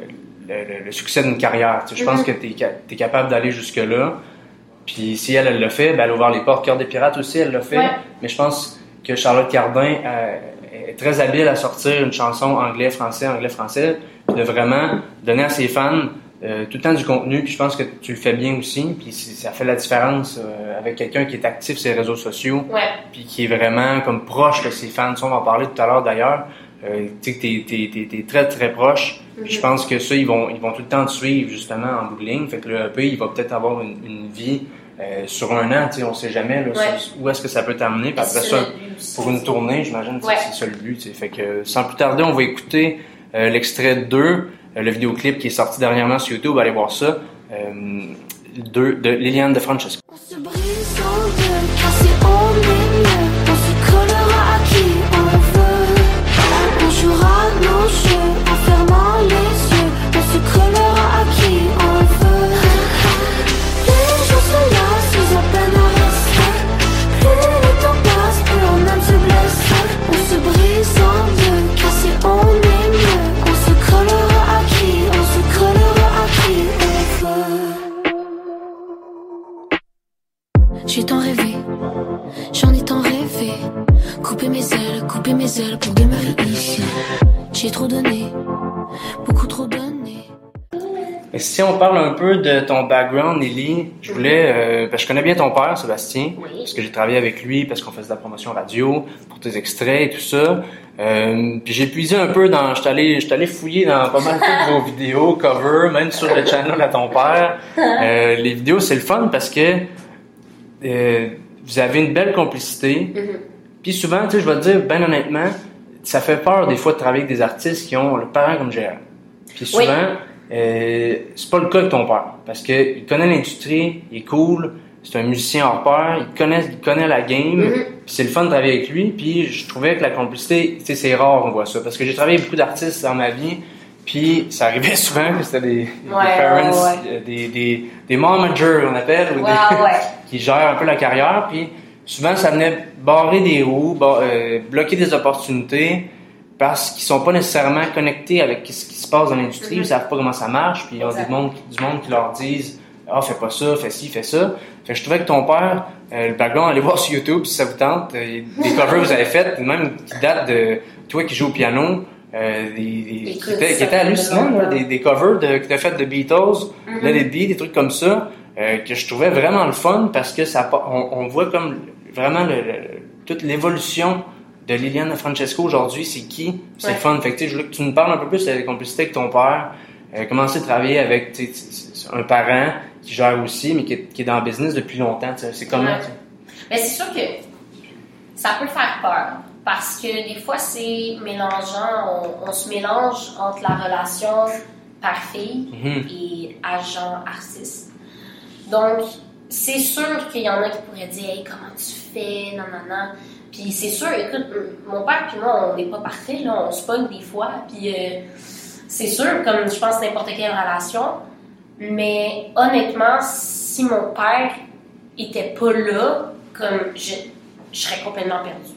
le, le- le succès d'une carrière. Tu sais, je pense Mhm. que tu es, capable d'aller jusque-là. Puis si elle, elle l'a fait, ben, elle a ouvert les portes. Cœur des Pirates aussi, elle l'a fait. Ouais. Mais je pense que Charlotte Cardin euh, est très habile à sortir une chanson anglais-français, anglais-français, puis de vraiment donner à ses fans euh, tout le temps du contenu. Puis je pense que tu le fais bien aussi. Puis ça fait la différence euh, avec quelqu'un qui est actif sur les réseaux sociaux, Ouais. puis qui est vraiment comme proche de ses fans. Ça, on va en parler tout à l'heure d'ailleurs. Euh, tu sais que t'es, t'es, t'es, t'es très très proche. Puis je Mhm. pense que ça, ils vont, ils vont tout le temps te suivre justement en bout de ligne. Fait que le EP, il va peut-être avoir une, une vie euh, sur un an. Tu sais, on sait jamais là, Ouais. sur- où est-ce que ça peut t'amener. Puis après ça, pour une tournée, j'imagine que Ouais. c'est ça le but. tu sais. Fait que sans plus tarder, on va écouter euh, l'extrait 2, euh, le vidéoclip qui est sorti dernièrement sur YouTube. Allez voir ça. Euh, deux- de Liliane de Francesco. On se brise en deux, couper mes ailes pour demeurer ici. J'ai trop donné, beaucoup trop donné. Et Si on parle un peu de ton background, Lily, je voulais, euh, parce que je connais bien ton père, Sébastien, Oui. parce que j'ai travaillé avec lui, parce qu'on faisait de la promotion radio, pour tes extraits et tout ça. Euh, puis j'ai puisé un peu dans, j'étais allé, j'étais allé fouiller dans pas mal de vos vidéos, cover, même sur le channel à ton père. Euh, les vidéos, c'est le fun parce que euh, vous avez une belle complicité. Mhm. Puis souvent, tu sais, je vais te dire, ben honnêtement, ça fait peur des fois de travailler avec des artistes qui ont le parent comme gérant. Puis souvent, Oui. euh, c'est pas le cas de ton père. Parce que il connaît l'industrie, il est cool, c'est un musicien hors pair, il connaît, il connaît la game, Mhm. puis c'est le fun de travailler avec lui. Puis je trouvais que la complicité, tu sais, c'est rare, on voit ça. Parce que j'ai travaillé avec beaucoup d'artistes dans ma vie, puis ça arrivait souvent que c'était des, parents, ouais, ouais. euh, des, des, des managers, on appelle, ou des, ouais. qui gèrent un peu la carrière, puis souvent ça venait barrer des roues, euh, bloquer des opportunités parce qu'ils sont pas nécessairement connectés avec ce qui se passe dans l'industrie, Mhm. ils savent pas comment ça marche, puis ils ont Exact. du monde, du monde qui leur disent ah fais pas ça, fais ci, fais ça. Fait que je trouvais que ton père, euh, le background, allez voir sur YouTube si ça vous tente, euh, des covers que vous avez faites, même qui datent de toi qui joues au piano. euh, des, des- qui, étaient, là, longtemps. des, des covers de, que tu as fait de Beatles. Let It Be, des trucs comme ça, euh, que je trouvais vraiment le fun parce que ça, on, on voit comme vraiment le- le- toute l'évolution de Liliane Francesco aujourd'hui, c'est qui, c'est Ouais. fun. Fait que, je voulais que tu nous parles un peu plus de la complicité avec ton père, euh, commencer à travailler avec un parent qui gère aussi, mais qui est, qui est dans le business depuis longtemps. C'est comment? Ouais. Mais c'est sûr que ça peut faire peur parce que des fois c'est mélangeant, on, on se mélange entre la relation père-fille Mhm. et agent-artiste. Donc, c'est sûr qu'il y en a qui pourraient dire Hey, comment tu fais, non, non, non. Puis c'est sûr, écoute, mon père puis moi, on n'est pas parfait, là, on se pogne des fois. Puis euh, c'est sûr, comme je pense n'importe quelle relation. Mais honnêtement, si mon père était pas là, comme je, je serais complètement perdue.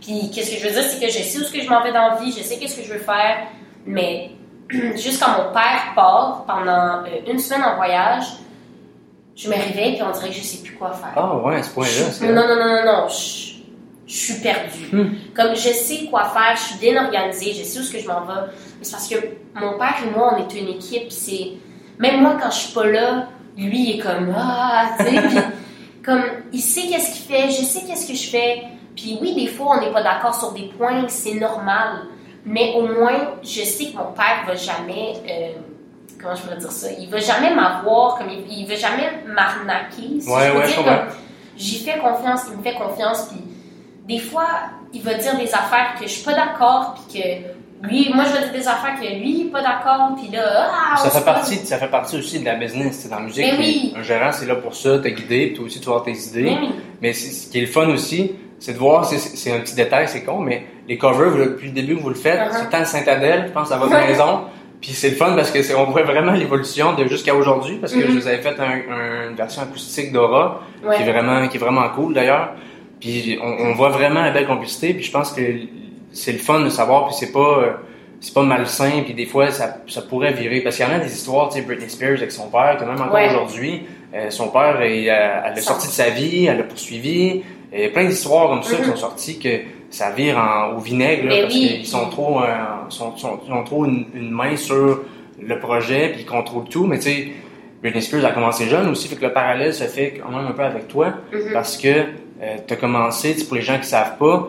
Puis qu'est-ce que je veux dire, c'est que je sais où ce que je m'en vais dans la vie, je sais qu'est-ce que je veux faire, mais juste quand mon père part pendant euh, une semaine en voyage, je me réveille puis on dirait que je sais plus quoi faire. Ah ouais, à ce point-là. Je- non, non, non, non, non, je, je suis perdue. Hmm. Comme je sais quoi faire, je suis bien organisée, je sais où ce que je m'en vais. Mais c'est parce que mon père et moi, on est une équipe. C'est même moi quand je suis pas là, lui il est comme ah, tu sais, puis comme il sait qu'est-ce qu'il fait, je sais qu'est-ce que je fais. Puis oui, des fois, on n'est pas d'accord sur des points, c'est normal. Mais au moins, je sais que mon père va jamais. euh, comment je pourrais dire ça? Il va jamais m'avoir, comme il, il va jamais m'arnaquer. Si Ouais, je peux ouais, dire, comme, J'y fais confiance, il me fait confiance, puis des fois, il va dire des affaires que je suis pas d'accord, puis que lui, moi, je vais dire des affaires que lui, il est pas d'accord, puis là, ah, Ça fait partie, ça fait partie aussi de la business, c'est dans la musique. Mais puis oui. Un gérant, c'est là pour ça, te guider, puis toi aussi, tu vas avoir tes idées. Mais oui. Mais ce qui est le fun aussi, c'est de voir, c'est- un petit détail, c'est con, mais les covers, vous- depuis le début vous le faites, Uh-huh. c'est de Saint-Adèle, je pense, à votre maison. Puis c'est le fun parce que c'est- on voit vraiment l'évolution de jusqu'à aujourd'hui, parce que Mhm. je vous avais fait un- un- une version acoustique d'Aura, Ouais. qui est vraiment, qui est vraiment cool d'ailleurs. Puis on, on voit vraiment la belle complicité, puis je pense que c'est le fun de savoir, puis c'est pas, c'est pas malsain, puis des fois ça, ça pourrait virer, parce qu'il y en a des histoires, tu sais, Britney Spears avec son père, que même encore Ouais. aujourd'hui, euh, son père, euh, elle l'a Ça- sorti de sa vie, elle l'a poursuivi, il y a plein d'histoires comme ça qui Mhm. sont sorties que ça vire en- au vinaigre, là, Mais parce oui, qu'ils sont trop, euh, sont, sont, ils ont trop une, une main sur le projet, puis ils contrôlent tout, mais tu sais, Britney Spears a commencé jeune aussi, fait que le parallèle se fait quand même un peu avec toi, Mhm. parce que tu as commencé, tu pour les gens qui savent pas,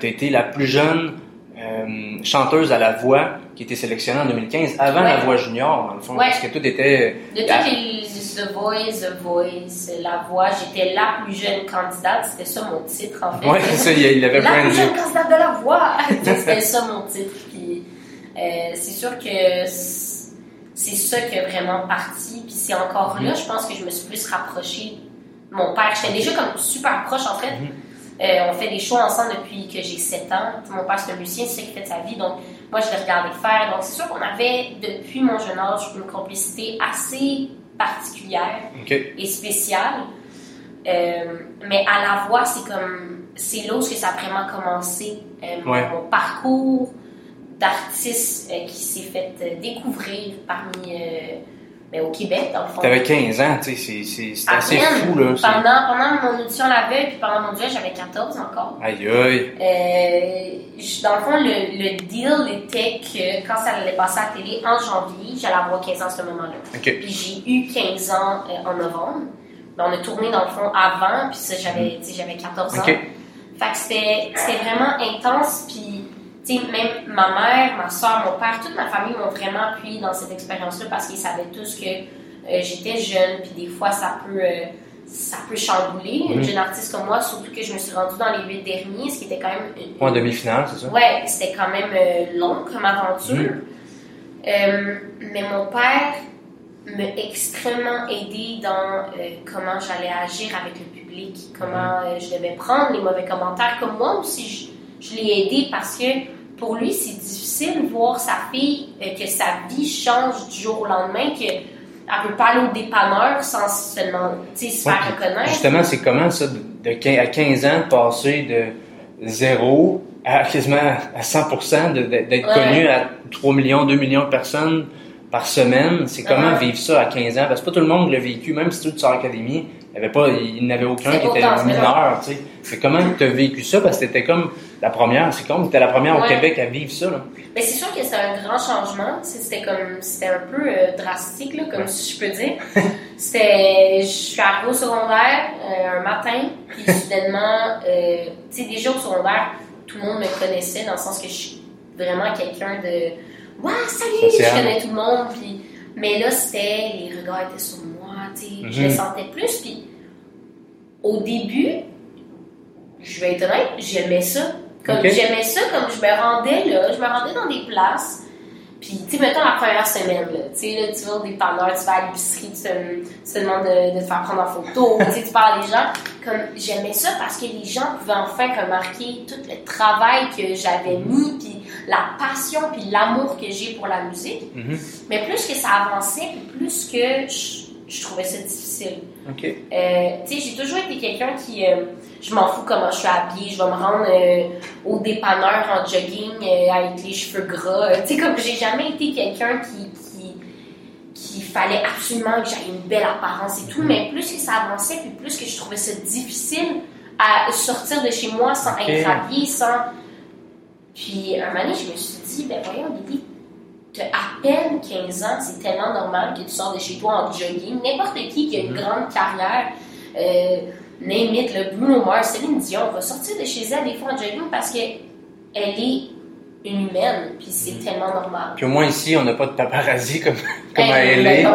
tu as été la plus jeune euh, chanteuse à la voix qui était sélectionnée en 2015, avant Ouais. la voix junior, dans le fond, Ouais. parce que tout était... De toutes les The Voice, The Voice, La Voix, j'étais la plus jeune candidate. C'était ça mon titre, en fait. C'est ça, il avait La plus jeune candidate de La Voix! C'était ça mon titre. Puis euh, c'est sûr que c'est ça qui a vraiment parti. Puis c'est encore là, je pense que je me suis plus rapprochée de mon père. J'étais déjà comme super proche, en fait. Mhm. Euh, on fait des shows ensemble depuis que j'ai 7 ans. Mon père, c'est un musicien, c'est ça qu'il fait de sa vie. Donc, moi, je l'ai regardé faire. Donc, c'est sûr qu'on avait, depuis mon jeune âge, une complicité assez particulière et spéciale. Euh, mais à la voix, c'est comme. C'est là où ça a vraiment commencé. Euh, mon- Ouais. Mon parcours d'artiste euh, qui s'est fait découvrir parmi. Euh, ben, au Québec, dans le fond. T'avais 15 ans, tu sais, c'est- assez fou, là. Pendant, pendant mon audition la veille, puis pendant mon duel, j'avais 14 encore. Aïe, aïe. Euh, dans le fond, le, le deal était que quand ça allait passer à la télé en janvier, j'allais avoir 15 ans à ce moment-là. Ok. Puis j'ai eu 15 ans euh, en novembre. Mais on a tourné dans le fond avant, puis ça, j'avais, tu sais, j'avais 14 ans. Ok. Fait que c'était, c'était vraiment intense, puis même ma mère, ma soeur, mon père, toute ma famille m'ont vraiment appuyé dans cette expérience-là parce qu'ils savaient tous que euh, j'étais jeune, puis des fois ça peut, euh, ça peut chambouler une Mhm. jeune artiste comme moi, surtout que je me suis rendue dans les huit derniers, ce qui était quand même une, en demi-finale, c'est ça? Ouais, c'était quand même euh, long comme aventure. Mhm. Mais mon père m'a extrêmement aidé dans comment j'allais agir avec le public, comment euh, je devais prendre les mauvais commentaires. Comme moi aussi, je, je l'ai aidé parce que pour lui, c'est difficile de voir sa fille, euh, que sa vie change du jour au lendemain, qu'elle peut pas aller au dépanneur sans seulement se faire reconnaître. Justement, c'est comment ça, de, à 15 ans, de passer de zéro à quasiment à 100%, de- de- d'être Ouais. connu à 3 millions, 2 millions de personnes par semaine. C'est comment Ouais. vivre ça à 15 ans? Parce que pas tout le monde l'a vécu, même si tu sors l'académie, il n'y avait pas, il n'avait aucun qui était mineur, tu sais. C'est comment tu as vécu ça? Parce que t'étais comme la première, c'est comme, t'étais la première au. Québec à vivre ça, là. Mais c'est sûr que c'est un grand changement. C'était comme c'était un peu euh, drastique, là, comme Ouais. si je peux dire. C'était. Je suis arrivée au secondaire euh, un matin, puis soudainement, euh, tu sais, déjà au secondaire, tout le monde me connaissait dans le sens que je suis vraiment quelqu'un de. Ouais, salut! Social. Je connais tout le monde, puis. Mais là, c'était. Les regards étaient sur moi, tu sais. Je Mhm. le sentais plus, puis. Au début, je vais être honnête, j'aimais ça. Comme j'aimais ça, comme je me rendais là, je me rendais dans des places. Puis, tu sais, mettons la première semaine, là, tu sais, là, tu vas au dépanneur, tu vas à l'épicerie, tu te, tu te demandes de, de te faire prendre en photo, tu sais, tu parles à des gens. Comme, j'aimais ça parce que les gens pouvaient enfin remarquer tout le travail que j'avais mis, puis la passion, puis l'amour que j'ai pour la musique. Mhm. Mais plus que ça avançait, puis plus que je, je trouvais ça difficile. OK. Euh, tu sais, j'ai toujours été quelqu'un qui. euh, je m'en fous comment je suis habillée. Je vais me rendre euh, au dépanneur en jogging avec les cheveux gras. Tu sais, comme j'ai jamais été quelqu'un qui. qui fallait absolument que j'aie une belle apparence et tout, mais plus que ça avançait, puis plus que je trouvais ça difficile à sortir de chez moi sans être habillée, sans. Puis un moment donné, je me suis dit, ben voyons, Lily, t'as à peine 15 ans, c'est tellement normal que tu sors de chez toi en jogging. N'importe qui qui a une Mhm. grande carrière, euh, name it, le Bruno Mars, Céline Dion va sortir de chez elle des fois en jogging parce qu'elle est une humaine, puis c'est tellement normal. Puis au moins ici, on n'a pas de paparazzi comme, comme à Ben, LA. ben non,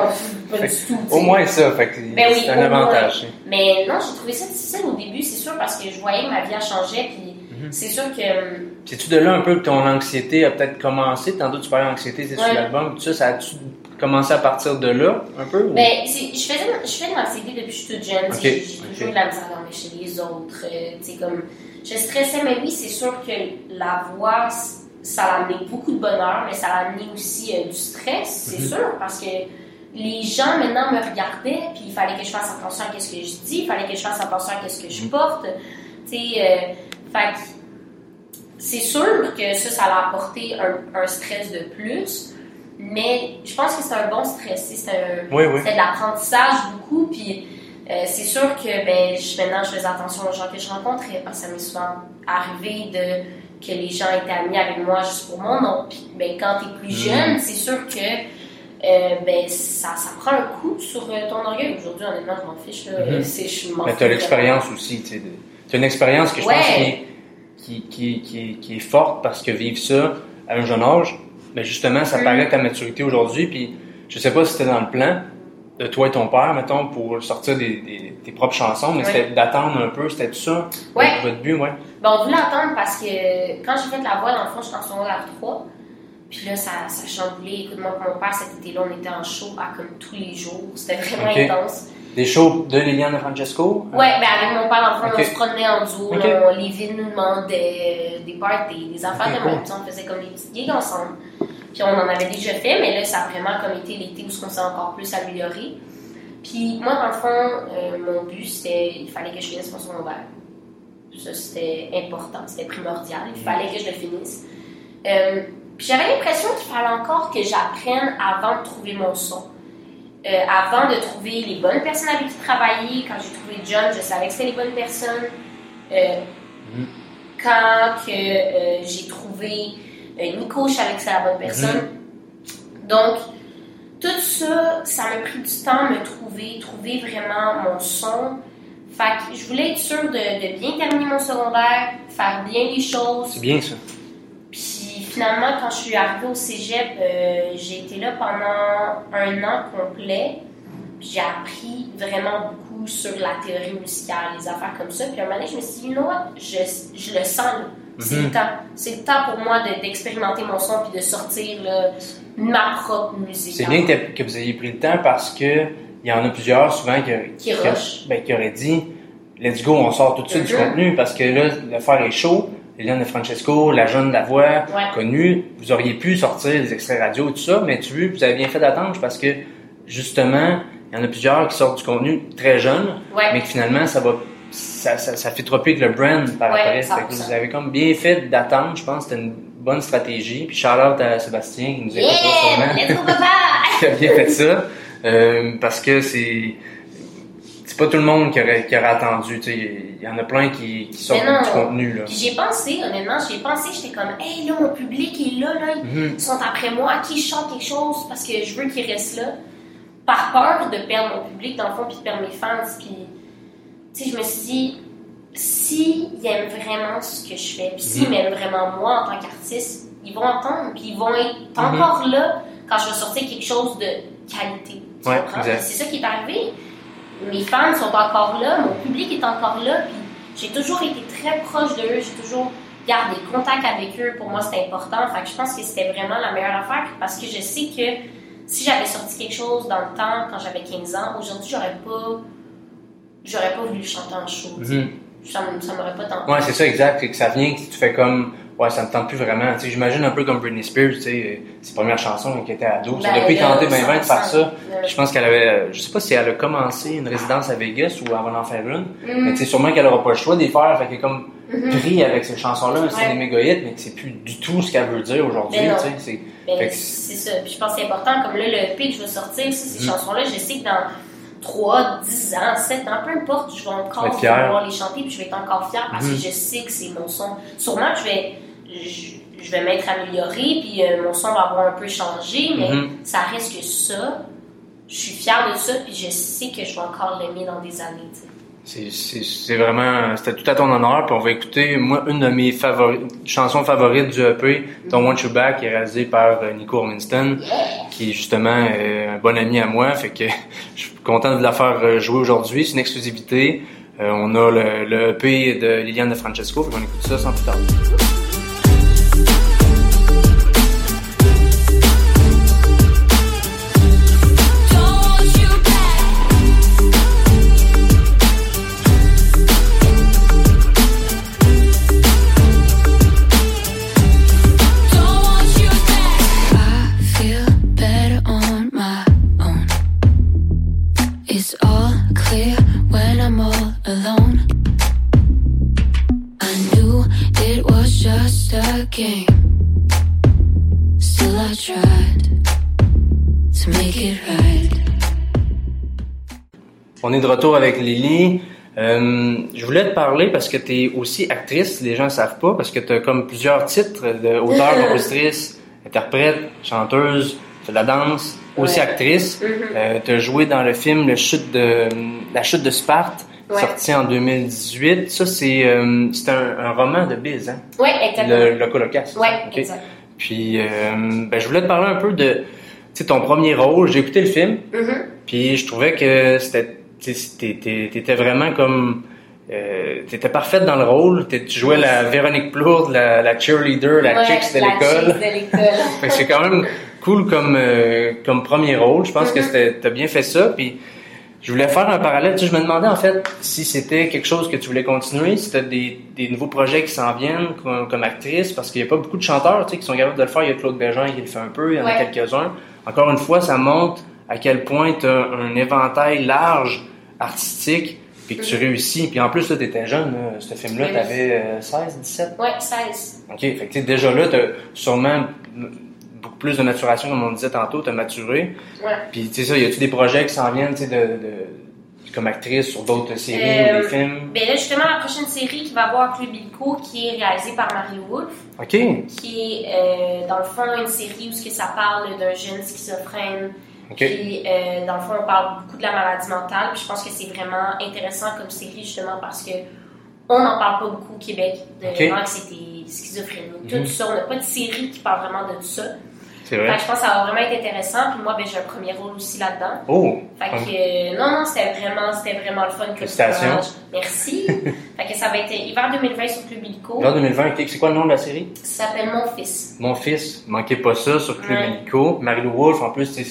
pas du tout. Au moins ça, fait que Ben oui, c'est un avantage. moins. Mais non, j'ai trouvé ça difficile au début, c'est sûr, parce que je voyais que ma vie a changé, puis Mhm. c'est sûr que. C'est-tu de là un peu que ton anxiété a peut-être commencé? Tantôt tu parlais d'anxiété, c'est sur Ouais. l'album, tout ça, ça a-tu commencé à partir de là, un peu? ou- Ben, je faisais, je fais de l'anxiété depuis que je suis toute jeune. J'ai j'ai ok. toujours de la misère chez les autres. euh, tu sais, comme, je stressais, mais oui, c'est sûr que la voix, ça a amené beaucoup de bonheur, mais ça a amené aussi euh, du stress, c'est Mhm. sûr, parce que les gens maintenant me regardaient, puis il fallait que je fasse attention à ce que je dis, il fallait que je fasse attention à ce que je Mhm. porte. Tu sais, euh, fait que c'est sûr que ça, ça a apporté un, un stress de plus, mais je pense que c'est un bon stress. tu C'est un, Oui, oui. c'est de l'apprentissage beaucoup, puis euh, c'est sûr que ben, je- maintenant je faisais attention aux gens que je rencontrais parce que ça m'est souvent arrivé de que les gens étaient amis avec moi juste pour mon nom. Puis ben, quand t'es plus Mm. jeune, c'est sûr que euh, ben, ça, ça prend un coup sur euh, ton orgueil. Aujourd'hui, honnêtement, je m'en fiche. Là. Mhm. Je m'en Mais t'as vraiment. l'expérience aussi, tu sais. de- T'as une expérience que je pense Ouais. qui est, qui, qui, qui, qui est forte parce que vivre ça à un jeune âge, mais justement, ça Mm. paraît ta maturité aujourd'hui, puis je sais pas si c'était dans le plan de toi et ton père, mettons, pour sortir des, des- tes propres chansons, mais Ouais. c'était d'attendre un peu, c'était tout ça? Ouais. Votre but, ouais. Ben, on voulait attendre parce que quand j'ai fait la voix, dans le fond, j'étais en secondaire 3. Puis là, ça, ça chamboulait. Écoute-moi, pour mon père, cet été-là, on était en show à comme tous les jours. C'était vraiment intense. Des shows de Liliane Francesco? Ouais, ben avec mon père, dans le fond, Ok. on se promenait en duo. Ok. là, on- les villes nous demandaient euh, des parties, des affaires Ok, de cool. même. On faisait comme des petites gigs ensemble. Puis on en avait déjà fait, mais là, ça a vraiment comme été l'été où on s'est encore plus amélioré. Puis moi, dans le fond, euh, mon but, c'était il fallait que je finisse mon secondaire. Ça, c'était important, c'était primordial. Il fallait que je le finisse. Euh, puis j'avais l'impression qu'il fallait encore que j'apprenne avant de trouver mon son. Euh, avant de trouver les bonnes personnes avec qui travailler, quand j'ai trouvé John, je savais que c'était les bonnes personnes. Euh, Mhm. Quand que, euh, j'ai trouvé Nico, je savais que c'était la bonne personne. Donc, tout ça, ça m'a pris du temps à me trouver, trouver vraiment mon son. Fait que je voulais être sûre de, de bien terminer mon secondaire, faire bien les choses. C'est bien ça. Finalement, quand je suis arrivée au cégep, euh, j'ai été là pendant un an complet. J'ai appris vraiment beaucoup sur la théorie musicale, les affaires comme ça. Puis à un moment donné, je me suis dit, you know what? Je, je le sens, là. C'est Mhm. le temps. C'est le temps pour moi de- d'expérimenter mon son puis de sortir là, ma propre musique. C'est bien que, vous ayez pris le temps parce que il y en a plusieurs souvent qui, Qui ben, qui auraient dit Let's go, on sort tout de suite du Mhm. contenu parce que là, l'affaire est chaud. Eliane de Francesco, la jeune de la voix, Ouais. connue, vous auriez pu sortir des extraits radio et tout ça, mais tu vois, vous avez bien fait d'attendre parce que justement, il y en a plusieurs qui sortent du contenu très jeunes, Ouais. mais que finalement, ça va. Ça, ça, ça fait trop avec le brand par Ouais, après. Fait que 100%. vous avez comme bien fait d'attendre, je pense que c'était une bonne stratégie. Puis shout out à Sébastien qui nous écoute sûrement Yeah! Let's go, papa! qui a bien fait ça. Euh, parce que c'est. C'est pas tout le monde qui aurait, qui aurait attendu. Il y en a plein qui, qui sortent du contenu. Là. Puis j'ai pensé, honnêtement, j'ai pensé, j'étais comme, hey, là, mon public est là, là, ils sont après moi, qui chante quelque chose parce que je veux qu'ils restent là. Par peur de perdre mon public, dans le fond, puis de perdre mes fans. Puis, tu sais, je me suis dit, s'ils aiment vraiment ce que je fais, puis s'ils Mhm. m'aiment vraiment moi en tant qu'artiste, ils vont entendre, puis ils vont être Mhm. encore là quand je vais sortir quelque chose de qualité. Tu Ouais, comprends? exact. C'est ça qui est arrivé. Mes fans sont encore là, mon public est encore là, puis j'ai toujours été très proche d'eux, j'ai toujours gardé contact avec eux. Pour moi, c'était important. Fait que je pense que c'était vraiment la meilleure affaire parce que je sais que si j'avais sorti quelque chose dans le temps quand j'avais 15 ans, aujourd'hui, j'aurais pas j'aurais pas voulu chanter en show. Mhm. Ça, ça m'aurait pas tenté. Ouais, c'est ça, exact. C'est que ça vient que tu fais comme. Ouais, ça me tente plus vraiment. Tu sais, j'imagine un peu comme Britney Spears, tu sais, ses premières chansons qui étaient ado. Ça Ben, depuis là, tenter ben ben de faire 100%. ça. Je pense qu'elle avait. euh, Je sais pas si elle a commencé une résidence à Vegas ou elle va en faire une. Mais mhm, tu sais, sûrement qu'elle aura pas le choix d'y faire. Fait qu'elle est comme pris avec ces chansons-là, c'est Ouais. des méga hits, mais c'est plus du tout ce qu'elle veut dire aujourd'hui. Ben tu sais, c'est- Ben, c'est ça. Puis je pense que c'est important. Comme là, le EP que je vais sortir, ça, ces Mhm. chansons-là, je sais que dans 3, 10 ans, 7 ans, peu importe, je vais encore vouloir les chanter puis je vais être encore fière parce que je sais que c'est mon son. Sûrement que je vais, je, je vais m'être améliorée puis euh, mon son va avoir un peu changé, mais Mhm. ça reste que ça. Je suis fière de ça puis je sais que je vais encore l'aimer dans des années. C'est- vraiment, c'était tout à ton honneur. Puis on va écouter, moi, une de mes favori- chansons favorites du EP, Don't Want You Back, qui est réalisée par euh, Nico Orminston, qui est justement euh, un bon ami à moi. Fait que je suis content de la faire euh, jouer aujourd'hui. C'est une exclusivité. Euh, on a le, le EP de Liliane de Francesco. Fait qu'on écoute ça sans plus tarder. De retour avec Lily. Euh, je voulais te parler parce que tu es aussi actrice, les gens ne savent pas, parce que tu as comme plusieurs titres de auteur, compositrice, interprète, chanteuse, tu de la danse, aussi Ouais. actrice. Mhm. tu as joué dans le film le chute de, La chute de Sparte, Ouais. sorti en 2018. Ça, c'est euh, un, un roman de Biz, hein? Ouais, exactement. Le, le colocasse. Ouais, ok. exact. Puis, euh, ben, je voulais te parler un peu de ton premier rôle. J'ai écouté le film, Mhm. puis je trouvais que c'était, t'étais vraiment comme, euh, t'étais parfaite dans le rôle. Tu jouais la Véronique Plourde, la, la cheerleader, la Ouais, chicks de l'école. que c'est quand même cool comme euh, comme premier rôle. Je pense que Mhm. c'était t'as bien fait ça. Puis je voulais faire un parallèle. Tu sais, je me demandais en fait si c'était quelque chose que tu voulais continuer, si t'as des, des nouveaux projets qui s'en viennent comme, comme actrice, parce qu'il y a pas beaucoup de chanteurs tu sais, qui sont capables de le faire. Il y a Claude Bégin qui le fait un peu, il y en a quelques-uns. Encore une fois, ça montre à quel point tu as un éventail large artistique puis que tu réussis. Puis en plus, là, t'étais jeune, là, ce film-là, t'avais euh, 16, 17? Ouais, 16. OK. Fait que déjà là, t'as sûrement beaucoup plus de maturation, comme on disait tantôt, t'as maturé. Ouais. Puis tu sais ça, y a-tu des projets qui s'en viennent, tu sais, de, de- comme actrice sur d'autres séries Euh, ou des films? Ben là, justement, la prochaine série qui va avoir Club Illico, qui est réalisée par Marie Wolfe, OK. qui est, euh, dans le fond, une série où ce que ça parle d'un jeune schizophrène. OK. Puis, euh, dans le fond, on parle beaucoup de la maladie mentale. Puis je pense que c'est vraiment intéressant comme série, justement, parce que on n'en parle pas beaucoup au Québec, de Ok. l'anxiété, schizophrénie, Mhm. tout ça. On n'a pas de série qui parle vraiment de tout ça. C'est Fait vrai. que je pense que ça va vraiment être intéressant. Puis moi, ben, j'ai un premier rôle aussi là-dedans. Oh! Fait que, euh, non, non, c'était vraiment, c'était vraiment le fun comme Félicitations. Merci. fait que ça va être hiver 2020 sur Club Illico. Vers 2020, OK, c'est quoi le nom de la série? Ça s'appelle Mon Fils. Mon fils, manquez pas ça sur Club. Illico. Marie-Lou Wolfe, en plus, c'est,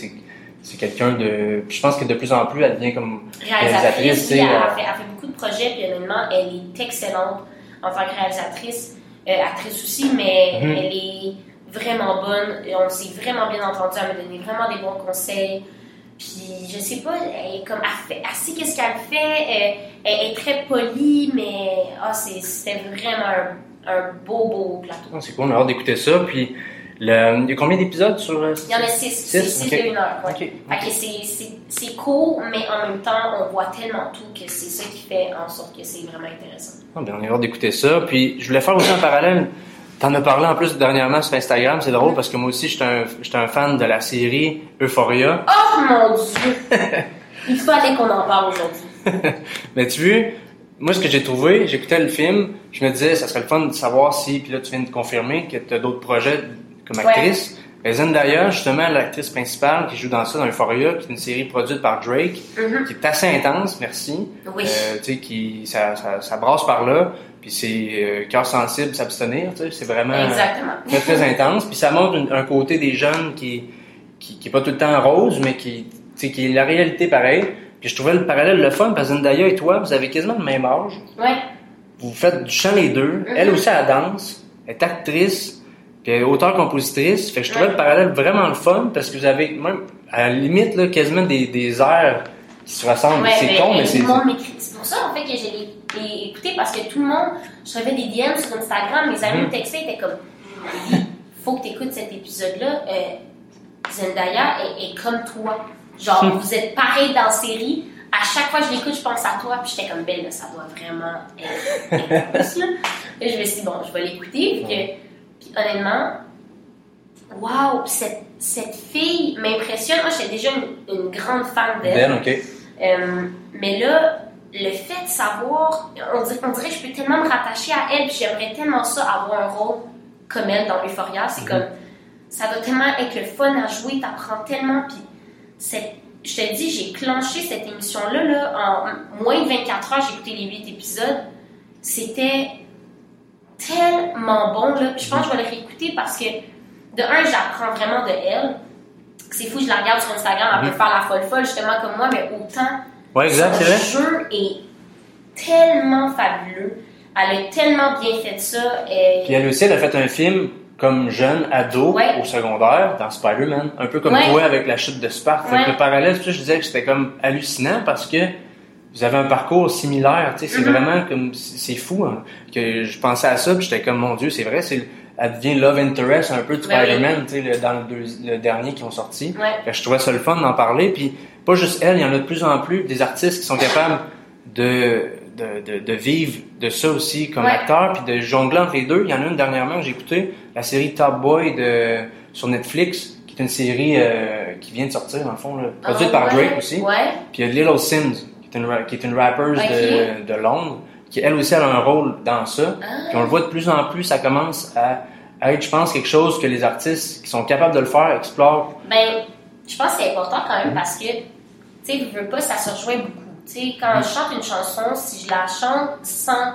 c'est quelqu'un de. puis je pense que de plus en plus, elle devient comme Réalisatrice, réalisatrice. elle, euh, a fait, elle fait beaucoup de projets, puis honnêtement, elle est excellente en tant que réalisatrice, euh, actrice aussi, mais Mhm. elle est vraiment bonne. Et on s'est vraiment bien entendu, elle m'a donné vraiment des bons conseils. Puis, je sais pas, elle est comme, elle, fait, elle sait qu'est-ce qu'elle fait, elle, elle est très polie, mais ah, c'est- c'était vraiment un, un beau, beau plateau. ah, c'est cool, on a hâte d'écouter ça. Puis, le... il y a combien d'épisodes sur. euh, Il y en a six, de une heure. ouais. C'est- court, mais en même temps, on voit tellement tout que c'est ça qui fait en sorte que c'est vraiment intéressant. Ah, ben, on a hâte d'écouter ça. Puis, je voulais faire aussi un parallèle. T'en as parlé en plus dernièrement sur Instagram. C'est drôle parce que moi aussi, j'étais un, un fan de la série Euphoria. Oh mon dieu! Il fallait qu'on en parle aujourd'hui. Mais tu vois, moi, ce que j'ai trouvé, j'écoutais le film, je me disais, ça serait le fun de savoir si, puis là, tu viens de confirmer que tu as d'autres projets comme actrice. Zendaya, justement, l'actrice principale qui joue dans ça, dans Euphoria, qui est une série produite par Drake, Mhm. qui est assez intense, merci. Oui. Euh, tu sais, qui, ça, ça, ça brasse par là, puis c'est euh, cœur sensible, s'abstenir, tu sais, c'est vraiment Exactement. très, très intense. Puis ça montre une- un côté des jeunes qui, qui, qui est pas tout le temps rose, mais qui, qui est la réalité pareil. Puis je trouvais le parallèle le fun, parce que Zendaya et toi, vous avez quasiment le même âge. Ouais. Vous faites du chant les deux. Elle aussi, elle danse. Elle est actrice. Puis auteur-compositrice. Fait que je trouvais le parallèle vraiment le fun, parce que vous avez même, à la limite, là, quasiment des, des airs qui se ressemblent. Ouais, c'est mais- con, mais c'est... tout le monde m'écrit. C'est pour ça, en fait, que j'ai les- les écouté parce que tout le monde, je recevais des DM sur Instagram, mes amis Mhm. me textaient, étaient comme faut que tu écoutes cet épisode-là. Euh, Zendaya est, est comme toi. Genre, Hmm. vous êtes pareil dans la série. À chaque fois que je l'écoute, je pense à toi. Puis j'étais comme belle, là, ça doit vraiment être intense, là. Et je me suis dit, bon, je vais l'écouter. Puis, que- honnêtement, waouh, cette, cette fille m'impressionne. Moi, j'étais déjà une, une grande fan d'elle. Euh, mais là, le fait de savoir, on dirait, on dirait que je peux tellement me rattacher à elle, puis j'aimerais tellement ça avoir un rôle comme elle dans Euphoria. C'est comme, ça doit tellement être le fun à jouer, t'apprends tellement, puis je te dis, j'ai clenché cette émission-là, là, en moins de 24 heures, j'ai écouté les 8 épisodes. C'était tellement bon, là. Je pense que je vais le réécouter parce que, de un, j'apprends vraiment de elle. C'est fou, je la regarde sur Instagram, elle peut faire la folle folle, justement comme moi, mais autant Ouais, exact, son jeu est tellement fabuleux. Elle a tellement bien fait ça. Et... Puis elle aussi, elle a fait un film comme jeune ado Ouais. au secondaire dans Spider-Man, un peu comme Ouais. toi avec la chute de Sparte. Ouais. le parallèle, je disais que c'était comme hallucinant parce que vous avez un parcours similaire, tu sais, c'est Mhm. vraiment comme c'est fou hein, que je pensais à ça puis j'étais comme mon dieu, c'est vrai, c'est elle devient love interest un peu de Ben oui. Spider-Man, tu sais, le- dans le, deux- le dernier qui ont sorti. Ouais. Fait je trouvais ça le fun d'en parler. Puis pas juste elle, il y en a de plus en plus des artistes qui sont capables de, de, de, de vivre de ça aussi comme Ouais. acteur, puis de jongler entre les deux. Il y en a une dernièrement que j'ai écouté, la série Top Boy de, sur Netflix, qui est une série euh, qui vient de sortir, dans le fond, là, produite Ah, par ouais. Drake aussi. Ouais. Puis il y a Little Sims, est une, qui est une rappeuse de, de Londres, qui elle aussi elle a un rôle dans ça. Ah. Puis on le voit de plus en plus, ça commence à à être, je pense, quelque chose que les artistes qui sont capables de le faire explorent. Ben, je pense que c'est important quand même parce que, tu sais, je veux pas, ça se rejoint beaucoup. Tu sais, quand je chante une chanson, si je la chante sans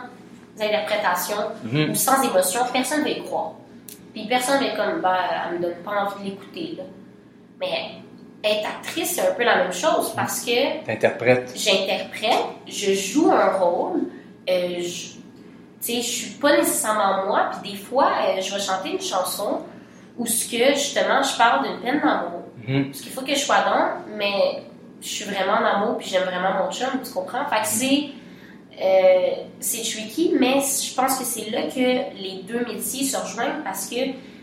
interprétation Mhm. ou sans émotion, personne va y croire. Puis personne va être comme, ben, elle me donne pas envie de l'écouter, là. Mais être actrice, c'est un peu la même chose parce que T'interprètes. j'interprète, je joue un rôle, euh, je, tu sais, je suis pas nécessairement moi, puis des fois, euh, je vais chanter une chanson où ce que, justement, je parle d'une peine d'amour. Mhm. Parce qu'il faut que je sois dans, mais je suis vraiment en amour, puis j'aime vraiment mon chum, tu comprends? Fait que c'est, euh, c'est tricky, mais je pense que c'est là que les deux métiers se rejoignent parce que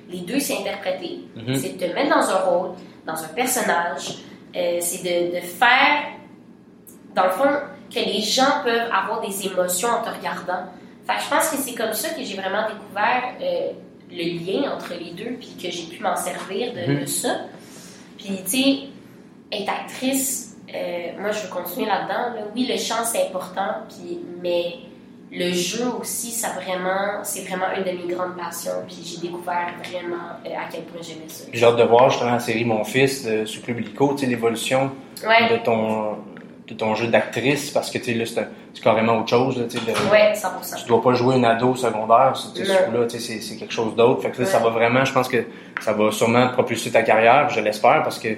les deux, c'est interpréter. Mhm. C'est te mettre dans un rôle, dans un personnage, euh, c'est de, de faire, dans le fond, que les gens peuvent avoir des émotions en te regardant. Fait que je pense que c'est comme ça que j'ai vraiment découvert euh, le lien entre les deux, puis que j'ai pu m'en servir de, Mhm. de ça. Puis, tu sais, être actrice, euh, moi, je veux continuer là-dedans. là. Oui, le chant, c'est important, puis, mais le jeu aussi, ça vraiment, c'est vraiment une de mes grandes passions. Puis j'ai découvert vraiment euh, à quel point j'aimais ça. J'ai hâte de voir justement la série Mon Fils euh, sur Club Illico, tu sais, l'évolution Ouais, de ton de ton jeu d'actrice parce que tu sais là c'est carrément autre chose là, tu sais, de- ouais, 100%. tu dois pas jouer une ado secondaire tu sais, Non. ce coup-là, tu sais, c'est quelque chose d'autre fait que là, ça va vraiment je pense que ça va sûrement propulser ta carrière je l'espère parce que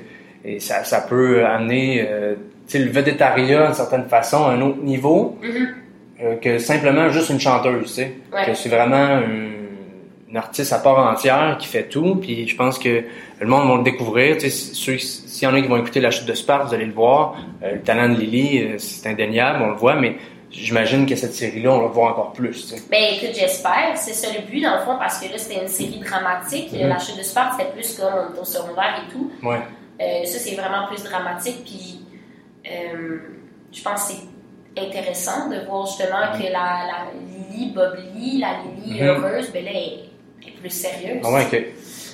et ça, ça peut amener euh, tu sais, le vedettariat d'une certaine façon à un autre niveau Mhm. euh, que simplement juste une chanteuse tu sais Ouais. que c'est vraiment une, une artiste à part entière qui fait tout puis je pense que le monde va le découvrir tu sais s'il y en a qui vont écouter la chute de Sparte vous allez le voir Euh, le talent de Lily euh, c'est indéniable on le voit mais j'imagine que cette série là on va le voir encore plus tu sais. Ben écoute, j'espère. C'est ça le but, dans le fond, parce que là, c'était une série dramatique. Mhm. La chute de Sparte, c'était plus comme on au secondaire et tout. ouais Euh, ça, c'est vraiment plus dramatique. Puis, euh, je pense que c'est intéressant de voir justement que la, la Lily Bob Lee, la Lily Mhm. heureuse, ben là, est, est plus sérieuse. ah ouais ok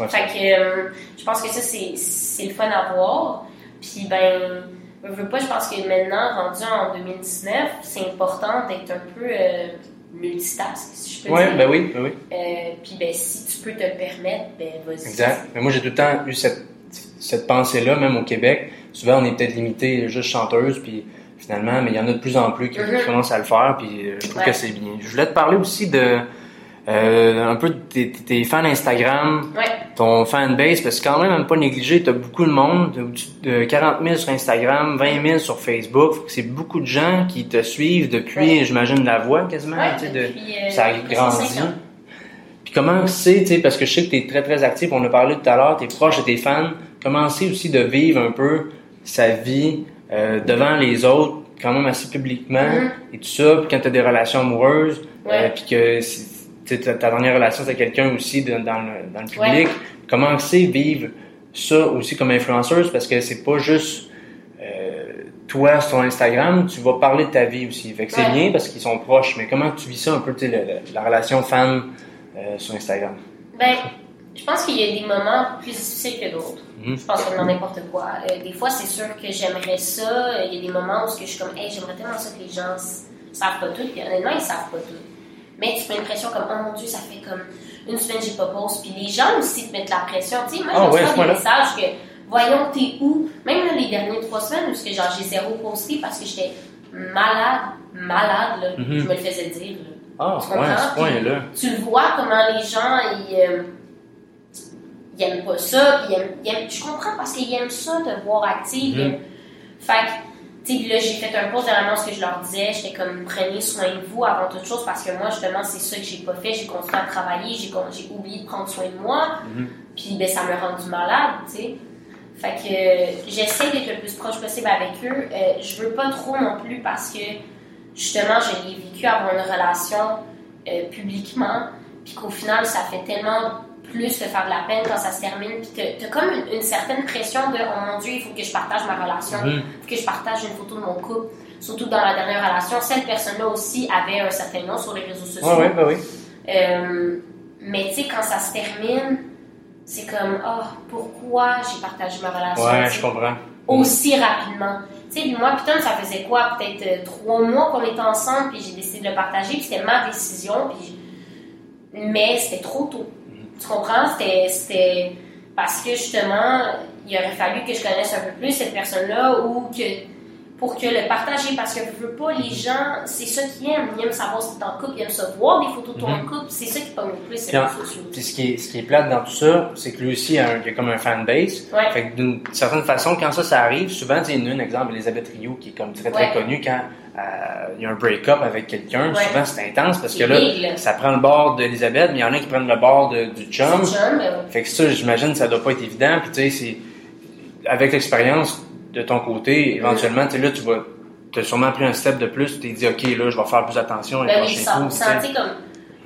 Ouais. Fait que euh, je pense que ça, c'est, c'est le fun à voir. Puis, ben, je veux pas, je pense que maintenant, rendu en 2019, c'est important d'être un peu euh, multitask, si je peux ouais dire. ben oui ben oui Euh, puis, ben, si tu peux te le permettre, ben, vas-y. Exact. Mais moi, j'ai tout le temps eu cette, cette pensée-là, même au Québec. Souvent, on est peut-être limité juste chanteuse, puis finalement, mais il y en a de plus en plus qui, Mhm. commencent à le faire, puis euh, je trouve Ouais. que c'est bien. Je voulais te parler aussi de euh, un peu de tes, tes fans Instagram, Ouais, ton fanbase, parce que quand même, même pas négligé, tu as beaucoup de monde, t'as de 40 000 sur Instagram, 20 000 sur Facebook. C'est beaucoup de gens qui te suivent depuis, Ouais. j'imagine, la voix quasiment. ouais, tu sais, de, depuis, euh, ça a grandi. comment c'est, tu sais, parce que je sais que tu es très très actif, on a parlé tout à l'heure, tu es proche de tes fans, comment c'est aussi de vivre un peu sa vie euh, devant les autres, quand même assez publiquement, Mhm. et tout ça, puis quand tu as des relations amoureuses, euh, Ouais. puis que c'est- ta dernière relation c'est quelqu'un aussi de- dans, le, dans le public, comment c'est vivre ça aussi comme influenceuse, parce que c'est pas juste euh, toi sur Instagram, tu vas parler de ta vie aussi. Fait que c'est Ouais. bien parce qu'ils sont proches, mais comment tu vis ça un peu, le- le- la relation fan euh, sur Instagram? Ben, Je pense qu'il y a des moments plus difficiles que d'autres. Mhm. Je pense que dans n'importe quoi. Euh, des fois, c'est sûr que j'aimerais ça. Il y a des moments où je suis comme, hey, j'aimerais tellement ça que les gens savent pas tout. Puis honnêtement, ils savent pas tout. Mais tu fais une pression comme, oh mon Dieu, ça fait comme une semaine que j'ai pas posté. Puis les gens aussi te mettent la pression. Tu sais, moi, Ah je ouais, reçois des messages que, voyons, t'es où? Même là, les dernières trois semaines, où genre, j'ai zéro posté parce que j'étais malade, malade, là. Mhm. Je me le faisais dire, là. Ah, ouais, à ce comprends? point-là. tu le vois comment les gens ils, euh, ils aiment pas ça puis ils aiment, ils aiment- je comprends parce qu'ils aiment ça de voir active Mhm. fait que tu sais là j'ai fait un post dernièrement ce que je leur disais j'étais comme prenez soin de vous avant toute chose parce que moi justement c'est ça que j'ai pas fait j'ai continué à travailler j'ai j'ai oublié de prendre soin de moi Mhm. puis ben ça me rend du malade tu sais fait que euh, j'essaie d'être le plus proche possible avec eux Euh, je veux pas trop non plus parce que justement je l'ai vécu avoir une relation euh, publiquement, puis qu'au final, ça fait tellement plus te faire de la peine quand ça se termine, puis t'as comme une, une certaine pression de « Oh mon Dieu, il faut que je partage ma relation, Mhm. il faut que je partage une photo de mon couple. » Surtout dans la dernière relation, cette personne-là aussi avait un certain nom sur les réseaux sociaux. Ouais, ouais, ben oui. Euh, mais tu sais, quand ça se termine, c'est comme « Oh, pourquoi j'ai partagé ma relation? Ouais, je comprends. aussi rapidement. Tu sais, puis moi, Tom, ça faisait quoi? Peut-être euh, trois mois qu'on était ensemble, puis j'ai décidé de le partager, puis c'était ma décision, puis... Mais c'était trop tôt. Tu comprends? C'était... Parce que, justement, il aurait fallu que je connaisse un peu plus cette personne-là, ou que... Pour que le partager, parce que je veux pas, les gens, c'est ça qu'ils aiment. Ils aiment savoir si t'es en couple, ils aiment ça voir des photos de ton Mhm. couple, c'est ça qui pomme le plus, c'est Puis en- les réseaux sociaux. Puis ce qui est, ce qui est plate dans tout ça, c'est que lui aussi, il a, un- il a comme un fanbase. Ouais. Fait que d'une certaine façon, quand ça, ça arrive, souvent, tu sais, une, exemple, Elisabeth Rio, qui est comme très, très Ouais. connue, quand il y a un break-up avec quelqu'un, Ouais. souvent, c'est intense parce que là, ça prend le bord d'Elisabeth, mais il y en a qui prennent le bord de- du chum. C'est chum, ouais. Fait que ça, j'imagine, ça doit pas être évident. Puis tu sais, c'est avec l'expérience de ton côté, éventuellement, tu sais, là, tu vas, t'as sûrement pris un step de plus. Tu t'es dit, ok, là, je vais faire plus attention Ben oui, coup, sais, comme,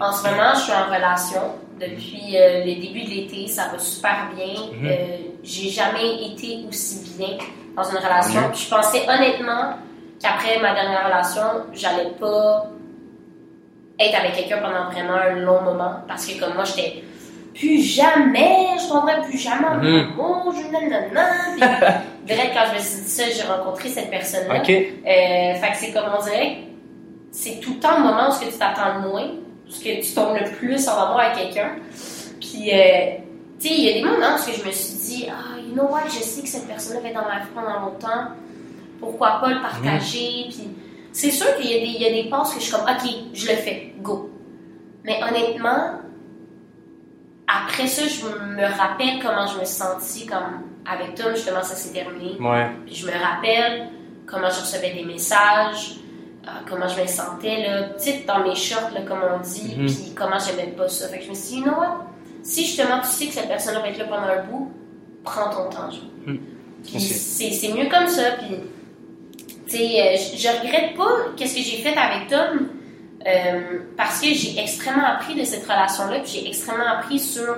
en ce moment, je suis en relation depuis euh, le début de l'été, ça va super bien. Mhm. Euh, j'ai jamais été aussi bien dans une relation. Mieux. Puis je pensais honnêtement qu'après ma dernière relation, j'allais pas être avec quelqu'un pendant vraiment un long moment parce que comme moi, j'étais plus jamais, je tomberai plus jamais en Mhm. amour, je nanana. Puis, direct quand je me suis dit ça, j'ai rencontré cette personne-là. Euh, fait que c'est comme on dirait, c'est tout le temps le moment où tu t'attends le moins, où tu tombes le plus en amour avec quelqu'un. Puis, euh, tu sais, il y a des moments où je me suis dit, ah, you know what, je sais que cette personne-là va être dans ma vie pendant longtemps, pourquoi pas le partager. Puis, c'est sûr qu'il y, a des- il y a des passes que je suis comme, ok, je le fais, go. Mais honnêtement, après ça, je me rappelle comment je me suis sentie comme avec Tom, justement, ça s'est terminé. Ouais. Puis je me rappelle comment je recevais des messages, euh, comment je me sentais, là, petite dans mes shorts, là, comme on dit, Mhm. puis comment j'aimais pas ça. Fait que je me suis dit, you know what? Si justement tu sais que cette personne-là va être là pendant un bout, prends ton temps. Mhm. Puis C'est- mieux comme ça, puis, euh, je, regrette pas qu'est-ce que j'ai fait avec Tom, euh, parce que j'ai extrêmement appris de cette relation-là, puis j'ai extrêmement appris sur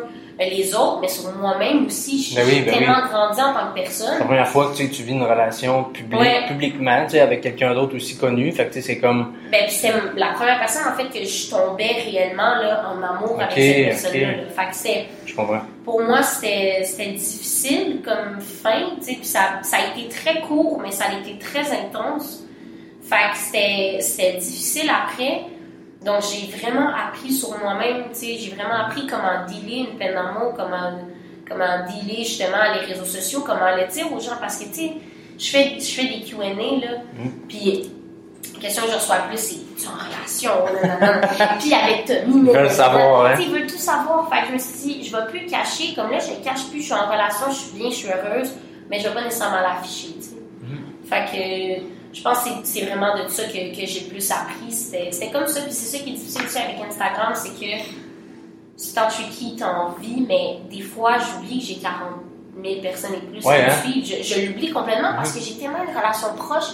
les autres, mais sur moi-même aussi. J'ai Ben oui, ben tellement grandi en tant que personne. C'est la première fois que tu, sais, tu vis une relation publique, Ouais. publiquement, tu sais, avec quelqu'un d'autre aussi connu. Fait que tu sais, c'est comme, Ben, puis c'est la première personne, en fait, que je tombais réellement là, en amour avec cette personne-là. ok. là. Fait que c'est- je comprends. pour moi, c'était difficile comme fin, tu sais, puis ça, ça a été très court, mais ça a été très intense. Fait que c'était difficile après. Donc, j'ai vraiment appris sur moi-même, tu sais, j'ai vraiment appris comment dealer une peine d'amour, comment, comment dealer justement les réseaux sociaux, comment le dire aux gens, parce que, tu sais, je fais, je fais des Q&A, là, Mhm. puis la question que je reçois plus, c'est « tu es en relation? nanana. » Puis avec Tommy, Ils veulent savoir, hein. Ils veulent tout savoir. Fait que je me suis dit, je vais plus le cacher. Comme là, je le cache plus, je suis en relation, je suis bien, je suis heureuse, mais je vais pas nécessairement l'afficher, tu sais. Fait que je pense que c'est- vraiment de ça que, que j'ai plus appris. C'était comme ça. Puis c'est ça qui est difficile aussi avec Instagram, c'est que tant tricky, t'as envie, mais des fois, j'oublie que j'ai 40 000 personnes et plus Ouais, qui me hein? suivent. Je, je l'oublie complètement parce que j'ai tellement une relation proche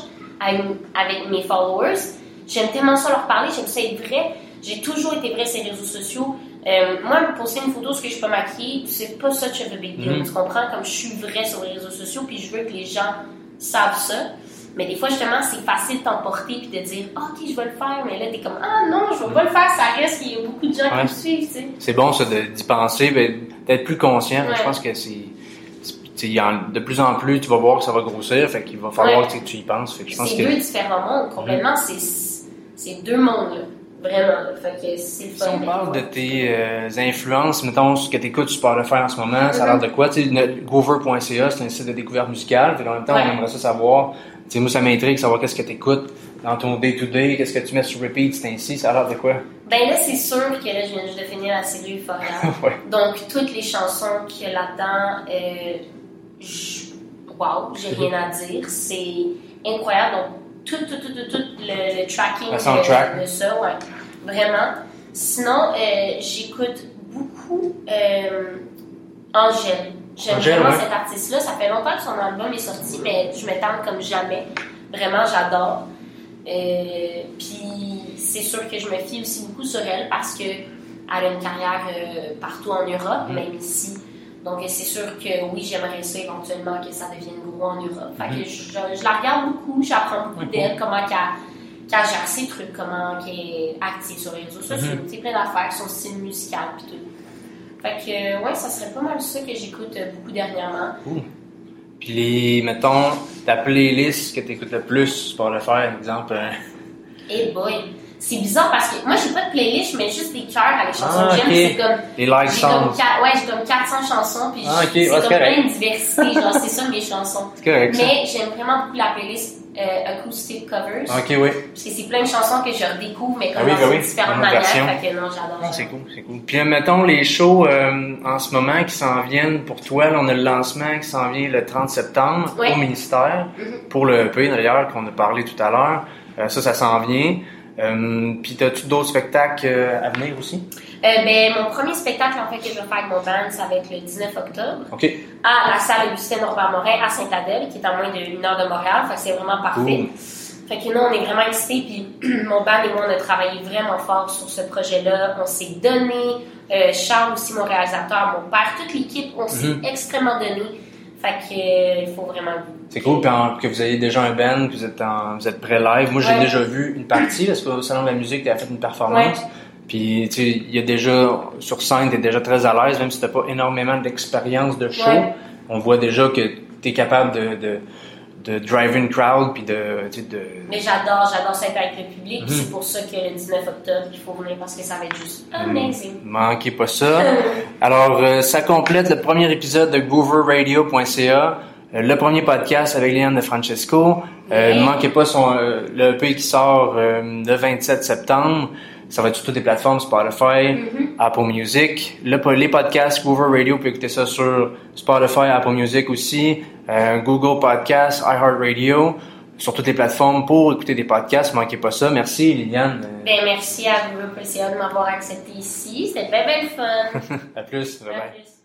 avec, avec mes followers. J'aime tellement ça leur parler, j'aime ça être vrai. J'ai toujours été vrai sur les réseaux sociaux. Euh, moi, me poster une photo, ce que je peux maquiller, c'est pas ça que je fais big deal. Mhm. Tu comprends? Comme je suis vrai sur les réseaux sociaux, puis je veux que les gens savent ça. Mais des fois, justement, c'est facile de t'emporter puis de dire, Ah, ok, je vais le faire. Mais là, t'es comme, ah non, je vais pas le faire, ça reste qu'il y a beaucoup de gens Ouais. qui me suivent, tu sais. C'est bon, ça, d'y penser, ben, d'être plus conscient. Ouais. Je pense que c'est, c'est- il y en- de plus en plus, tu vas voir que ça va grossir, fait qu'il va falloir Ouais. que tu y penses. Fait que je pense C'est que deux différents mondes, complètement. C'est c'est deux mondes, là. Vraiment. là. Fait que c'est le si on parle de tes euh, influences, mettons ce que tu écoutes super le faire en ce moment, ça a l'air de quoi? Tu Groover.ca, c'est un site de découverte musicale. Fait qu'en même temps, Ouais. on aimerait ça savoir. Sais, moi, ça m'intrigue savoir qu'est-ce que tu écoutes dans ton day-to-day, qu'est-ce que tu mets sur repeat, c'est ainsi, ça a l'air de quoi? Ben là, c'est sûr que là, je viens juste de finir la série Euphoria. ouais. Donc, toutes les chansons qu'il y a là-dedans, euh, j- wow, j'ai rien à dire. C'est incroyable. Donc, tout, tout, tout, tout, tout le, le tracking de ça, ouais. Vraiment. Sinon, euh, j'écoute beaucoup euh, Angèle. J'aime vraiment ouais. cet artiste-là. Ça fait longtemps que son album est sorti, mais je m'étends comme jamais. Vraiment, j'adore. Euh, puis c'est sûr que je me fie aussi beaucoup sur elle parce que elle a une carrière euh, partout en Europe, Mhm. même ici. Donc c'est sûr que oui, j'aimerais ça éventuellement que ça devienne gros en Europe. Fait que Mhm. je, je la regarde beaucoup, j'apprends beaucoup Ok. d'elle, comment qu'elle gère ses trucs, comment qu'elle est active sur les réseaux sociaux, sais, plein d'affaires, son style musical puis tout. Fait que ouais, ça serait pas mal ça que j'écoute euh, beaucoup dernièrement. Puis les, mettons, ta playlist que tu écoutes le plus pour le faire, exemple. Eh boy! C'est bizarre parce que moi j'ai pas de playlist, je mets juste des cœurs à les chansons Ah, que j'aime. C'est comme les comme, songs. ouais, j'ai comme 400 chansons, puis Ah, ok, c'est comme correct. plein de diversité, genre c'est ça mes chansons. Correct. Mais j'aime vraiment beaucoup la playlist euh, Acoustic Covers, Ok, oui. parce que c'est plein de chansons que je redécouvre, mais comme Ah oui, dans bah oui, différentes manières, version. fait que non, j'adore Ah, c'est cool, c'est cool. Puis, mettons, les shows euh, en ce moment qui s'en viennent pour toi, là, on a le lancement qui s'en vient le 30 septembre au ministère, Mhm. pour le EP d'ailleurs, qu'on a parlé tout à l'heure. Euh, ça, ça s'en vient. Euh, puis, as-tu d'autres spectacles euh, à venir aussi? Euh, ben, mon premier spectacle en fait que je vais faire avec mon band, ça va être le 19 octobre OK. à la salle Augustin Norbert Morin à Saint-Adèle, qui est à moins d'une heure de Montréal, fait que c'est vraiment parfait. Fait que nous, on est vraiment excités, puis mon band et moi, on a travaillé vraiment fort sur ce projet-là. On s'est donné, euh, Charles aussi, mon réalisateur, mon père, toute l'équipe, on s'est Mhm. extrêmement donné. Fait que euh, il faut vraiment. C'est cool, puis en- que vous ayez déjà un band, que vous êtes, en, vous êtes prêt live. Moi, j'ai Ouais. déjà vu une partie, parce qu'au Salon de la musique, tu as fait une performance. Puis, tu sais, il y a déjà, sur scène, tu es déjà très à l'aise, même si tu pas énormément d'expérience de show. Ouais. On voit déjà que tu es capable de, de, de drive une crowd, puis de, tu sais, de... Mais j'adore, j'adore ça être avec le public. Mhm. C'est pour ça que le 19 octobre, il faut venir parce que ça va être juste amazing. Manquez pas ça. Alors, euh, ça complète le premier épisode de GooverRadio.ca, euh, le premier podcast avec Liane de Francesco. Euh, manquez pas son, euh, le EP qui sort le 27 septembre. Ça va être sur toutes les plateformes, Spotify, Mhm. Apple Music. Le, les podcasts Groover Radio, vous pouvez écouter ça sur Spotify, Apple Music aussi, euh, Google Podcasts, iHeartRadio, sur toutes les plateformes pour écouter des podcasts. Ne manquez pas ça. Merci, Liliane. Euh, Ben, merci à vous, PCA, de m'avoir accepté ici. C'était bien, bien fun. à plus. Bye bye. À plus.